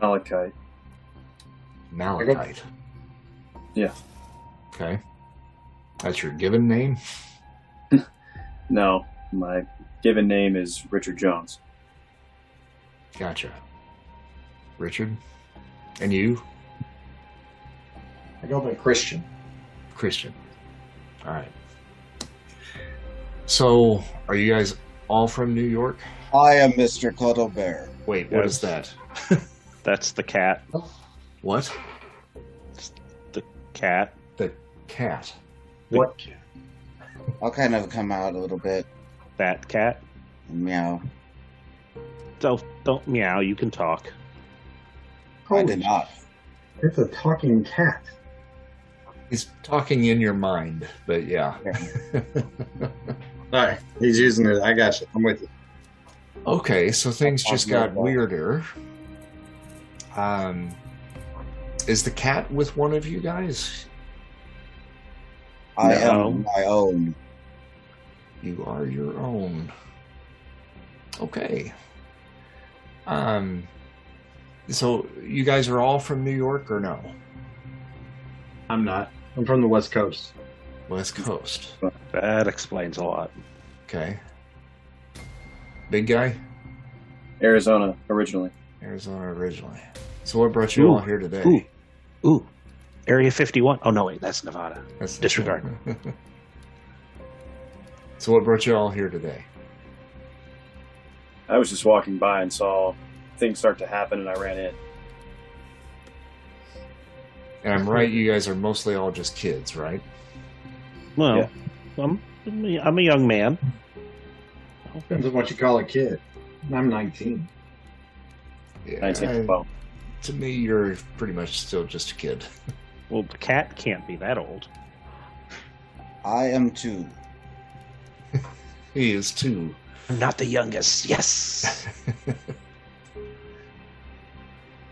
Malachite. Malachite. Yeah. Okay. That's your given name? No, my given name is Richard Jones. Gotcha. Richard? And you? I go by Christian. Christian. All right. So, are you guys all from New York? I am Mr. Cuddle Bear. Wait, what Yes. is that? That's the cat. What? The cat. The cat. What? I'll kind of come out a little bit. That cat. Meow. Don't don't meow. You can talk. I did not. It's a talking cat. He's talking in your mind, but yeah. All right, he's using it. I got you. I'm with you. okay, so things I'll just got weirder. Um, is the cat with one of you guys? I No. am my own. You are your own. Okay. Um, so you guys are all from New York or no? I'm not. I'm from the West Coast. West Coast. That explains a lot. Okay. Big guy? Arizona originally. Arizona originally. So what brought you Ooh. all here today? Ooh. Ooh. Area 51. Oh, no, wait. That's Nevada. That's Disregard. so what brought you all here today? I was just walking by and saw things start to happen, and I ran in. And I'm right, you guys are mostly all just kids, right? Well, Yeah. I'm, I'm a young man. Depends on what you call a kid. I'm 19. Yeah, 19 well, to me, you're pretty much still just a kid. Well, the cat can't be that old. I am too. He is too. I'm not the youngest. Yes.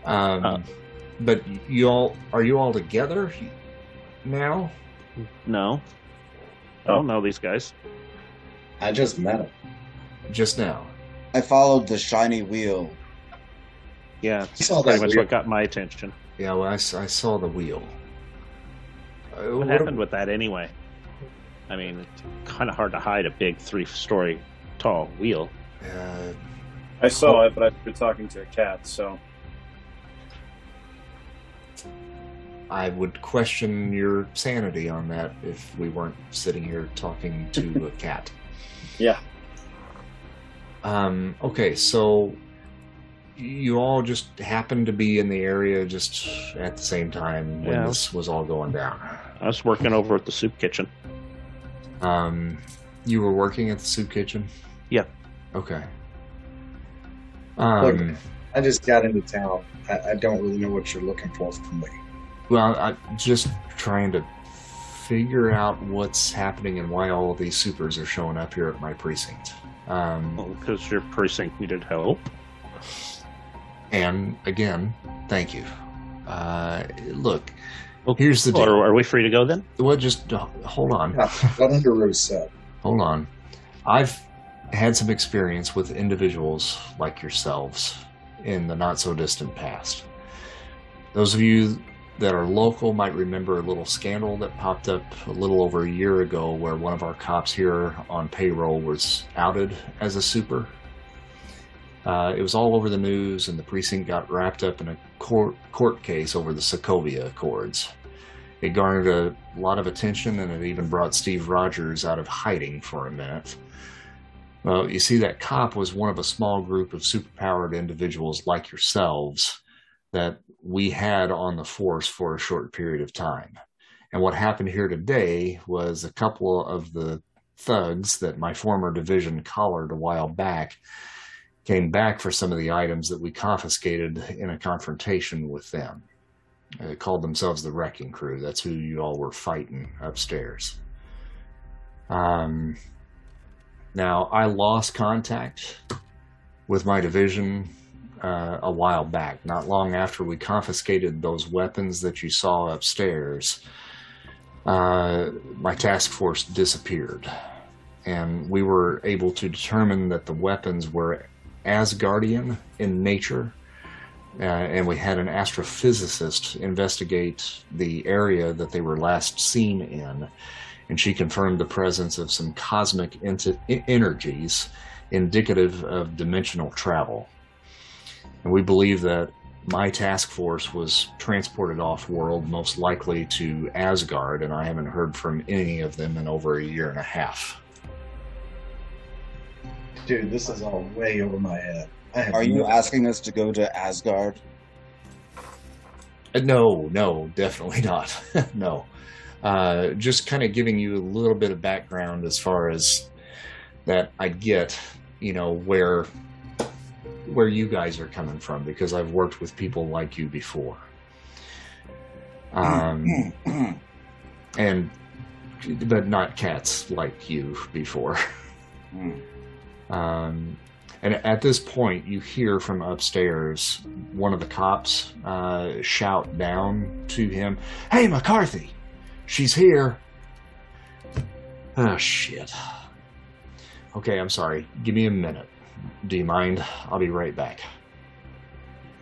Um, Uh. but you all are you all together now? no. I don't know these guys. I just met him. Just now. I followed the shiny wheel. Yeah, that's pretty much weird- what got my attention. Yeah, well, I, s- I saw the wheel. Uh, What happened with that anyway? I mean, it's kind of hard to hide a big three-story tall wheel. Uh, I saw it, but I've been talking to a cat, so I would question your sanity on that if we weren't sitting here talking to a cat. yeah. Um, okay, so you all just happened to be in the area just at the same time when Yeah. this was all going down. I was working over at the soup kitchen. Um, you were working at the soup kitchen? Yeah. Okay. Um, I just got into town. I, I don't really know what you're looking for from me. well, I'm just trying to figure out what's happening and why all of these supers are showing up here at my precinct. Um, because your precinct needed help. And again, thank you. Uh, look, Well, here's the Or deal. are we free to go then? Well, just uh, hold on. Yeah, what Underoos. Hold on. I've had some experience with individuals like yourselves in the not so distant past. Those of you that are local might remember a little scandal that popped up a little over a year ago where one of our cops here on payroll was outed as a super. Uh, it was all over the news, and the precinct got wrapped up in a court, court case over the Sokovia Accords. It garnered a lot of attention and it even brought Steve Rogers out of hiding for a minute. Well, you see, that cop was one of a small group of superpowered individuals like yourselves that we had on the force for a short period of time. And what happened here today was a couple of the thugs that my former division collared a while back came back for some of the items that we confiscated in a confrontation with them. They called themselves the Wrecking Crew. That's who you all were fighting upstairs. Um, now, I lost contact with my division uh, a while back, not long after we confiscated those weapons that you saw upstairs. Uh, my task force disappeared, and we were able to determine that the weapons were Asgardian in nature. Uh, and we had an astrophysicist investigate the area that they were last seen in, and she confirmed the presence of some cosmic ent- energies indicative of dimensional travel. And we believe that my task force was transported off world, most likely to Asgard, and I haven't heard from any of them in over a year and a half. Dude, this is all way over my head. I have Are you no- asking us to go to Asgard? Uh, No, no, definitely not. no. Uh, just kind of giving you a little bit of background as far as that I get, you know, where where you guys are coming from because I've worked with people like you before. Um, and but not cats like you before. Um, and at this point, you hear from upstairs one of the cops uh, shout down to him, Hey, McCarthy, she's here. Oh, shit. Okay, I'm sorry. Give me a minute. Do you mind? I'll be right back.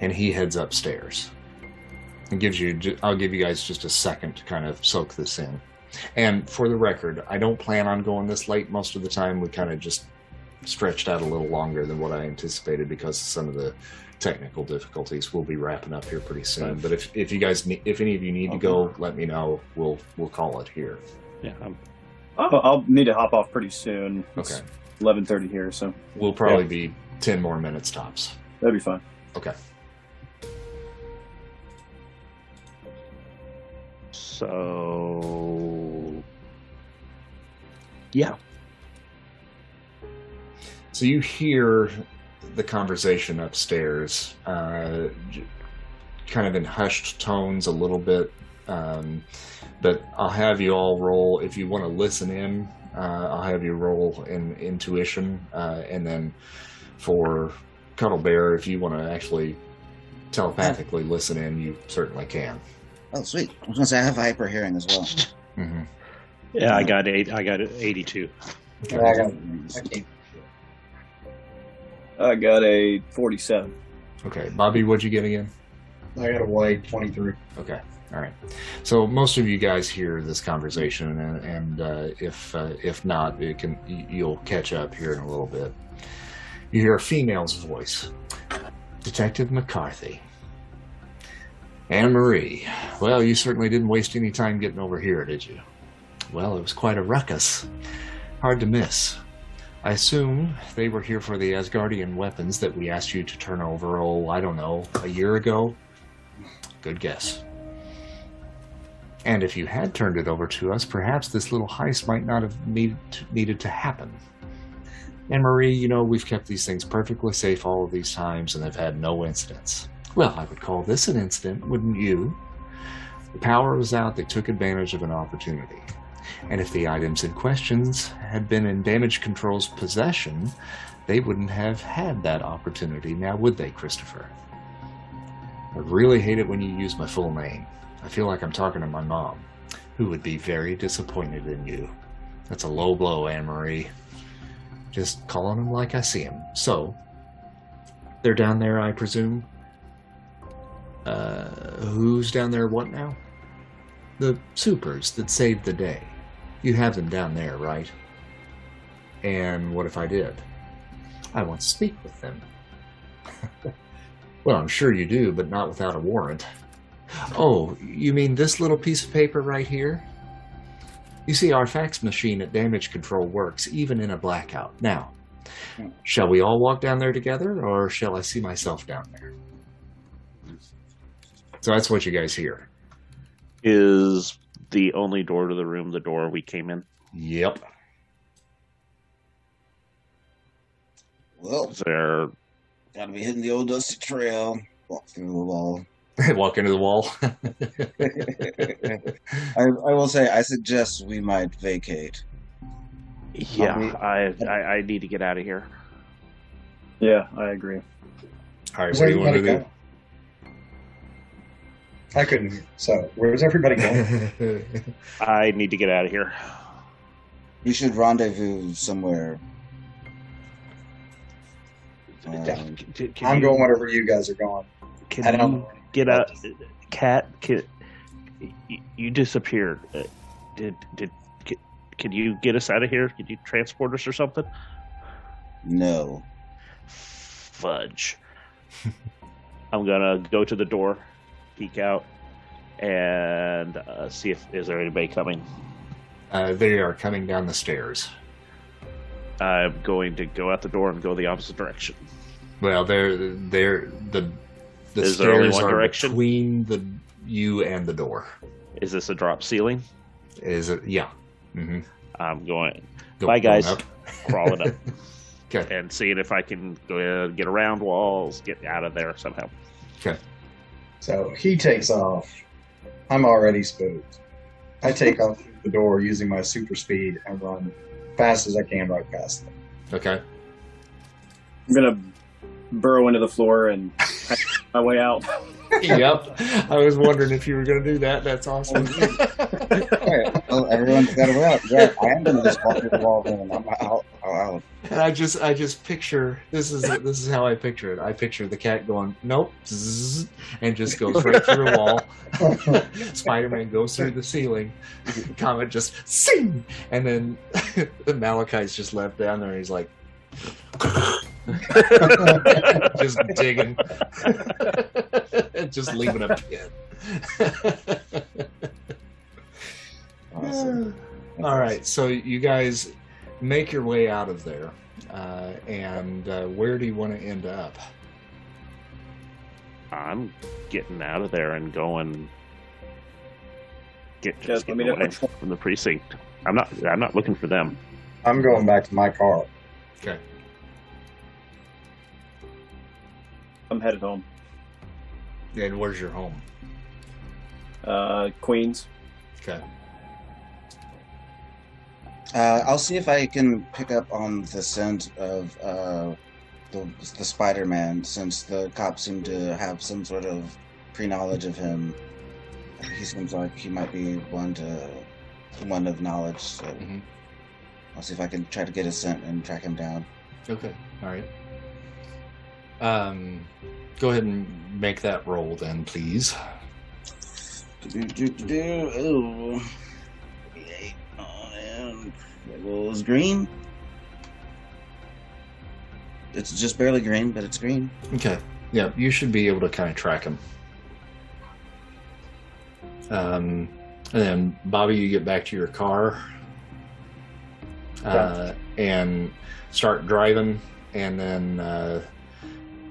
And he heads upstairs. And gives you, I'll give you guys just a second to kind of soak this in. And for the record, I don't plan on going this late most of the time. We kind of just stretched out a little longer than what I anticipated because of some of the technical difficulties. We'll be wrapping up here pretty soon. But if, if you guys need, if any of you need to go, let me know. We'll we'll call it here. Yeah, I'm, Oh, I'll need to hop off pretty soon. It's Okay. 11:30 here, so We'll probably be ten more minutes tops. that'd be fine. Okay. so yeah, So you hear the conversation upstairs, uh, kind of in hushed tones a little bit. Um, but I'll have you all roll if you want to listen in. Uh, I'll have you roll in intuition, uh, and then for Cuddle Bear, if you want to actually telepathically listen in, you certainly can. Oh, sweet. I was gonna say I have hyper hearing as well. hmm yeah, I got eight. I got eighty-two. I got, I, can't- I got a 47. Okay, Bobby, what'd you get again? I got a white 23. Okay. All right. So most of you guys hear this conversation, and, and uh, if uh, if not, it can you'll catch up here in a little bit. You hear a female's voice, Detective McCarthy. Anne Marie. Well, you certainly didn't waste any time getting over here, did you? Well, it was quite a ruckus. Hard to miss. I assume they were here for the Asgardian weapons that we asked you to turn over, oh, I don't know, a year ago? Good guess. And if you had turned it over to us, perhaps this little heist might not have need, needed to happen. Anne Marie, you know, we've kept these things perfectly safe all of these times and have had no incidents. Well, I would call this an incident, wouldn't you? The power was out, they took advantage of an opportunity. And if the items in questions had been in Damage Control's possession, they wouldn't have had that opportunity now, would they, Christopher? I really hate it when you use my full name. I feel like I'm talking to my mom, who would be very disappointed in you. That's a low blow, Anne Marie. Just calling him like I see him. So, they're down there, I presume. Uh, who's down there? What now? The supers that saved the day. You have them down there, right? And what if I did? I want to speak with them. well, I'm sure you do, but not without a warrant. Oh, you mean this little piece of paper right here? You see, our fax machine at Damage Control works even in a blackout. Now, shall we all walk down there together, or shall I see myself down there? So that's what you guys hear. Is the only door to the room the door we came in? Yep. Well, there Gotta be hitting the old dusty trail. Walk through the wall. Walk into the wall. I, I will say, I suggest we might vacate. Yeah, we- I, I I need to get out of here. Yeah, I agree. All right, Where's what do you want to everybody do? Going? I couldn't. So, where's everybody going? I need to get out of here. We should rendezvous somewhere. Um, Can- can I'm you- going wherever you guys are going. Can I don't you get out, cat? Can, you, you disappeared. Uh, Did did can, can you get us out of here? Can you transport us or something? No. Fudge. I'm gonna go to the door, peek out, and uh, see if is there anybody coming. Uh, they are coming down the stairs. I'm going to go out the door and go the opposite direction. Well, they're they're the the Is stairs are direction? between the you and the door. Is this a drop ceiling? Is it? Yeah. Mm-hmm. I'm going Go, Bye, guys. up. crawling up Okay. and seeing if I can uh, get around walls, get out of there somehow. Okay. So he takes off. I'm already spooked. I take off through the door using my super speed and run fast as I can right past them. Okay. I'm gonna burrow into the floor and my way out. Yep. I was wondering if you were going to do that. That's awesome. Alright, well, everyone's got a route. Yeah, I am gonna just walk through the wall then. I'm out. I'm out. and I just I just picture this is this is how I picture it. I picture the cat going nope, zzz, and just goes right through a wall. Spider-Man goes through the ceiling. Comet just sing, and then the Malachite's just left down there. He's like, just digging, just leaving a pit. Awesome. All right, so you guys make your way out of there, uh, and uh, where do you want to end up? I'm getting out of there and going. Get just let getting me know away which from the precinct. I'm not. I'm not looking for them. I'm going back to my car. Okay. I'm headed home. And where's your home? Uh, Queens. Okay. Uh, I'll see if I can pick up on the scent of uh, the the Spider-Man, since the cops seem to have some sort of pre-knowledge of him. He seems like he might be one to one of knowledge. So Mhm. I'll see if I can try to get a scent and track him down. Okay. All right. Um, go ahead and make that roll then, please. Do-do-do-do-do. Ooh. Oh, it was green. It's just barely green, but it's green. Okay. Yeah, you should be able to kind of track him. Um, and then Bobby, you get back to your car, uh, and start driving, and then uh,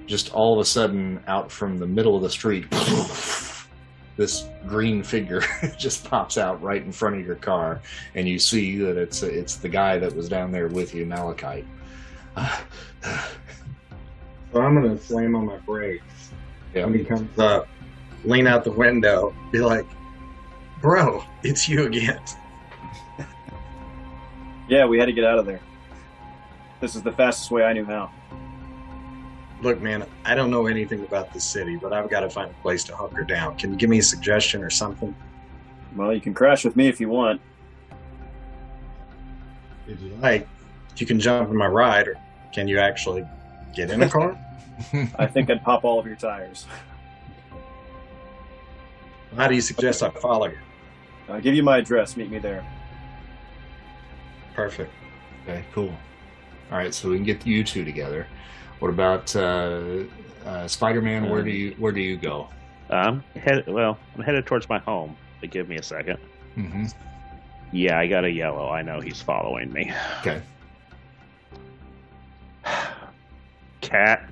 just all of a sudden, out from the middle of the street, this green figure just pops out right in front of your car, and you see that it's it's the guy that was down there with you, Malachite. So I'm gonna slam on my brakes Yeah. when he comes up, lean out the window, be like, "Bro, it's you again." Yeah, we had to get out of there. This is the fastest way I knew how. Look, man, I don't know anything about this city, but I've got to find a place to hunker down. Can you give me a suggestion or something? Well, you can crash with me if you want. If you like, you can jump in my ride, or can you actually get in a car? I think I'd pop all of your tires. How do you suggest I follow you? I'll give you my address. Meet me there. Perfect. Okay, cool. All right, so we can get you two together. What about uh, uh, Spider-Man? Where do you where do you go? I'm head. Well, I'm headed towards my home. But give me a second. Mm-hmm. Yeah, I got a yellow. I know he's following me. Okay. Cat.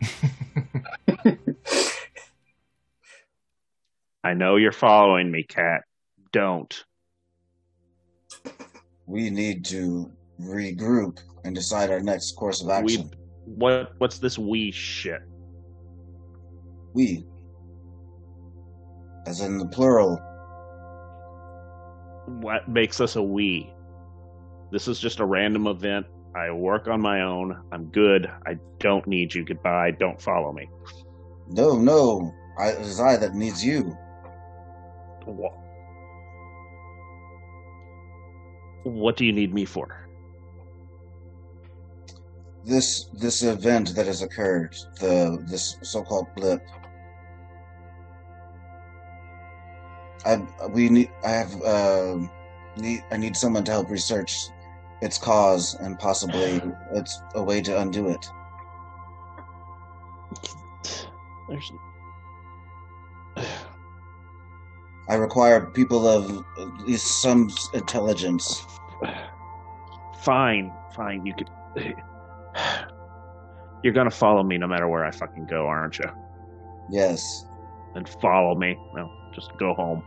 I know you're following me, Cat. Don't. We need to regroup and decide our next course of We action. What what's this we shit? We. As in the plural. What makes us a we? This is just a random event. I work on my own. I'm good. I don't need you. Goodbye. Don't follow me. No, no. I, it is I that needs you. What? What do you need me for? This this event that has occurred, the this so-called blip. I we need. I have uh, need. I need someone to help research its cause and possibly it's a way to undo it. There's I require people of at least some intelligence. fine, fine. You could. You're gonna follow me no matter where I fucking go, aren't you? Yes. And follow me. Well, just go home.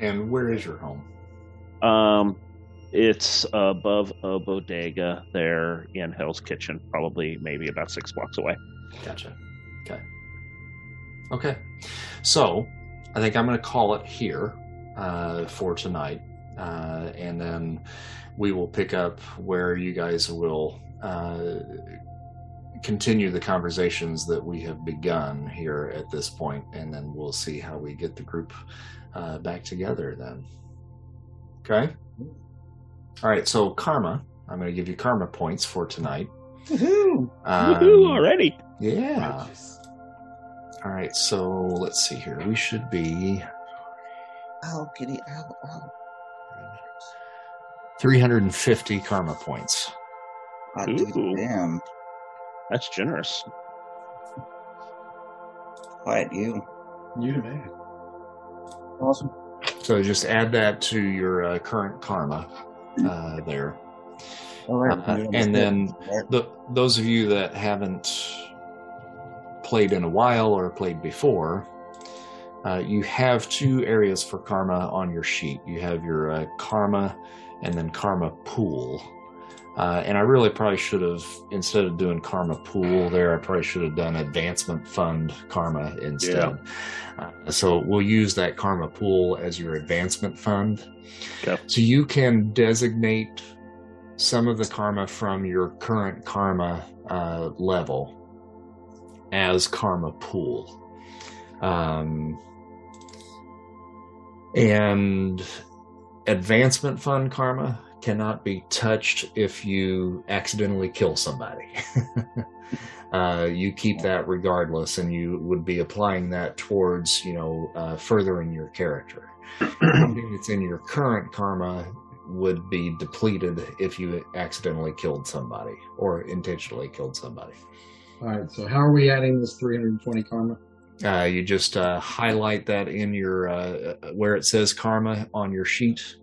And where is your home? Um, it's above a bodega there in Hell's Kitchen, probably maybe about six blocks away. Gotcha. Okay. Okay. So, I think I'm going to call it here uh, for tonight. Uh, and then we will pick up where you guys will uh, continue the conversations that we have begun here at this point, and then we'll see how we get the group uh, back together then. Okay? All right, so karma. I'm going to give you karma points for tonight. Woohoo! Um, Woohoo, already! yeah. All right, so let's see here. We should be Ow, kitty, ow, ow. 350 karma points. Hot Ooh. diggity damn. That's generous. Quiet you. You the man. Awesome. So just add that to your uh, current karma uh, there. All right. Uh, and then the, those of you that haven't played in a while or played before, uh, you have two areas for karma on your sheet. You have your uh, karma and then karma pool. Uh, and I really probably should have, instead of doing karma pool there, I probably should have done advancement fund karma instead. Uh, so we'll use that karma pool as your advancement fund. Okay. So you can designate some of the karma from your current karma uh, level as karma pool. Um, and advancement fund karma cannot be touched if you accidentally kill somebody. uh, you keep that regardless, and you would be applying that towards, you know, uh, furthering your character. Anything that's in your current karma would be depleted if you accidentally killed somebody or intentionally killed somebody. All right. So how are we adding this 320 karma? Uh, you just uh, highlight that in your uh, where it says karma on your sheet,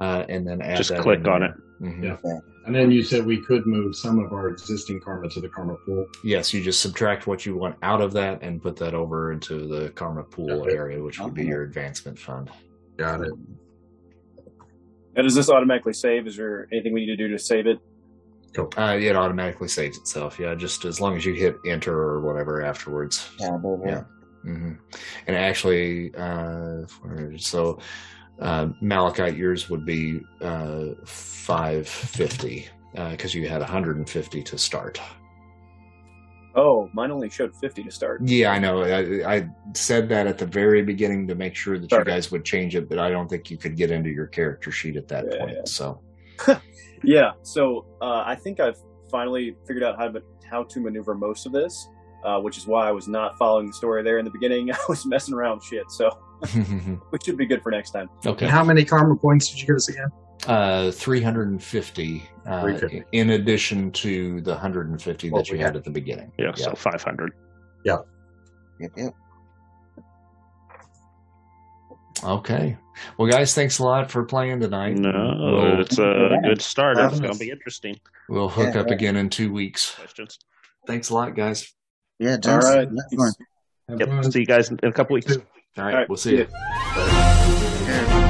uh, and then add Just that click on there. it. Mhm. Yeah. And then you said we could move some of our existing karma to the karma pool. Yes, you just subtract what you want out of that and put that over into the karma pool Okay. area, which would be your advancement fund. Got it. And does this automatically save? Is there anything we need to do to save it? Uh, it automatically saves itself. Yeah, just as long as you hit enter or whatever afterwards. Tab over. Yeah. hmm And actually, uh, so uh, Malachite, yours would be uh, 550 because you had 150 to start. Oh, mine only showed 50 to start. Yeah, I know. I, I said that at the very beginning to make sure that you guys would change it, but I don't think you could get into your character sheet at that Yeah, point. yeah. So, Yeah, so uh, I think I've finally figured out how to how to maneuver most of this, uh, which is why I was not following the story there in the beginning. I was messing around shit, so which should be good for next time. okay. And how many karma points did you give us again? Uh, 350, uh, 350. in addition to the 150 What that you we had had. at the beginning. Yeah, so 500. Yep, yep. Okay. Well, guys, thanks a lot for playing tonight. No, We'll, it's a good start. It's going to be interesting. we'll hook Yeah, up right. again in two weeks. Questions? Thanks a lot, guys. Yeah, All James. right. have fun. Have Yep. See you guys in in a couple weeks. All right. All right, We'll see see you. Yeah.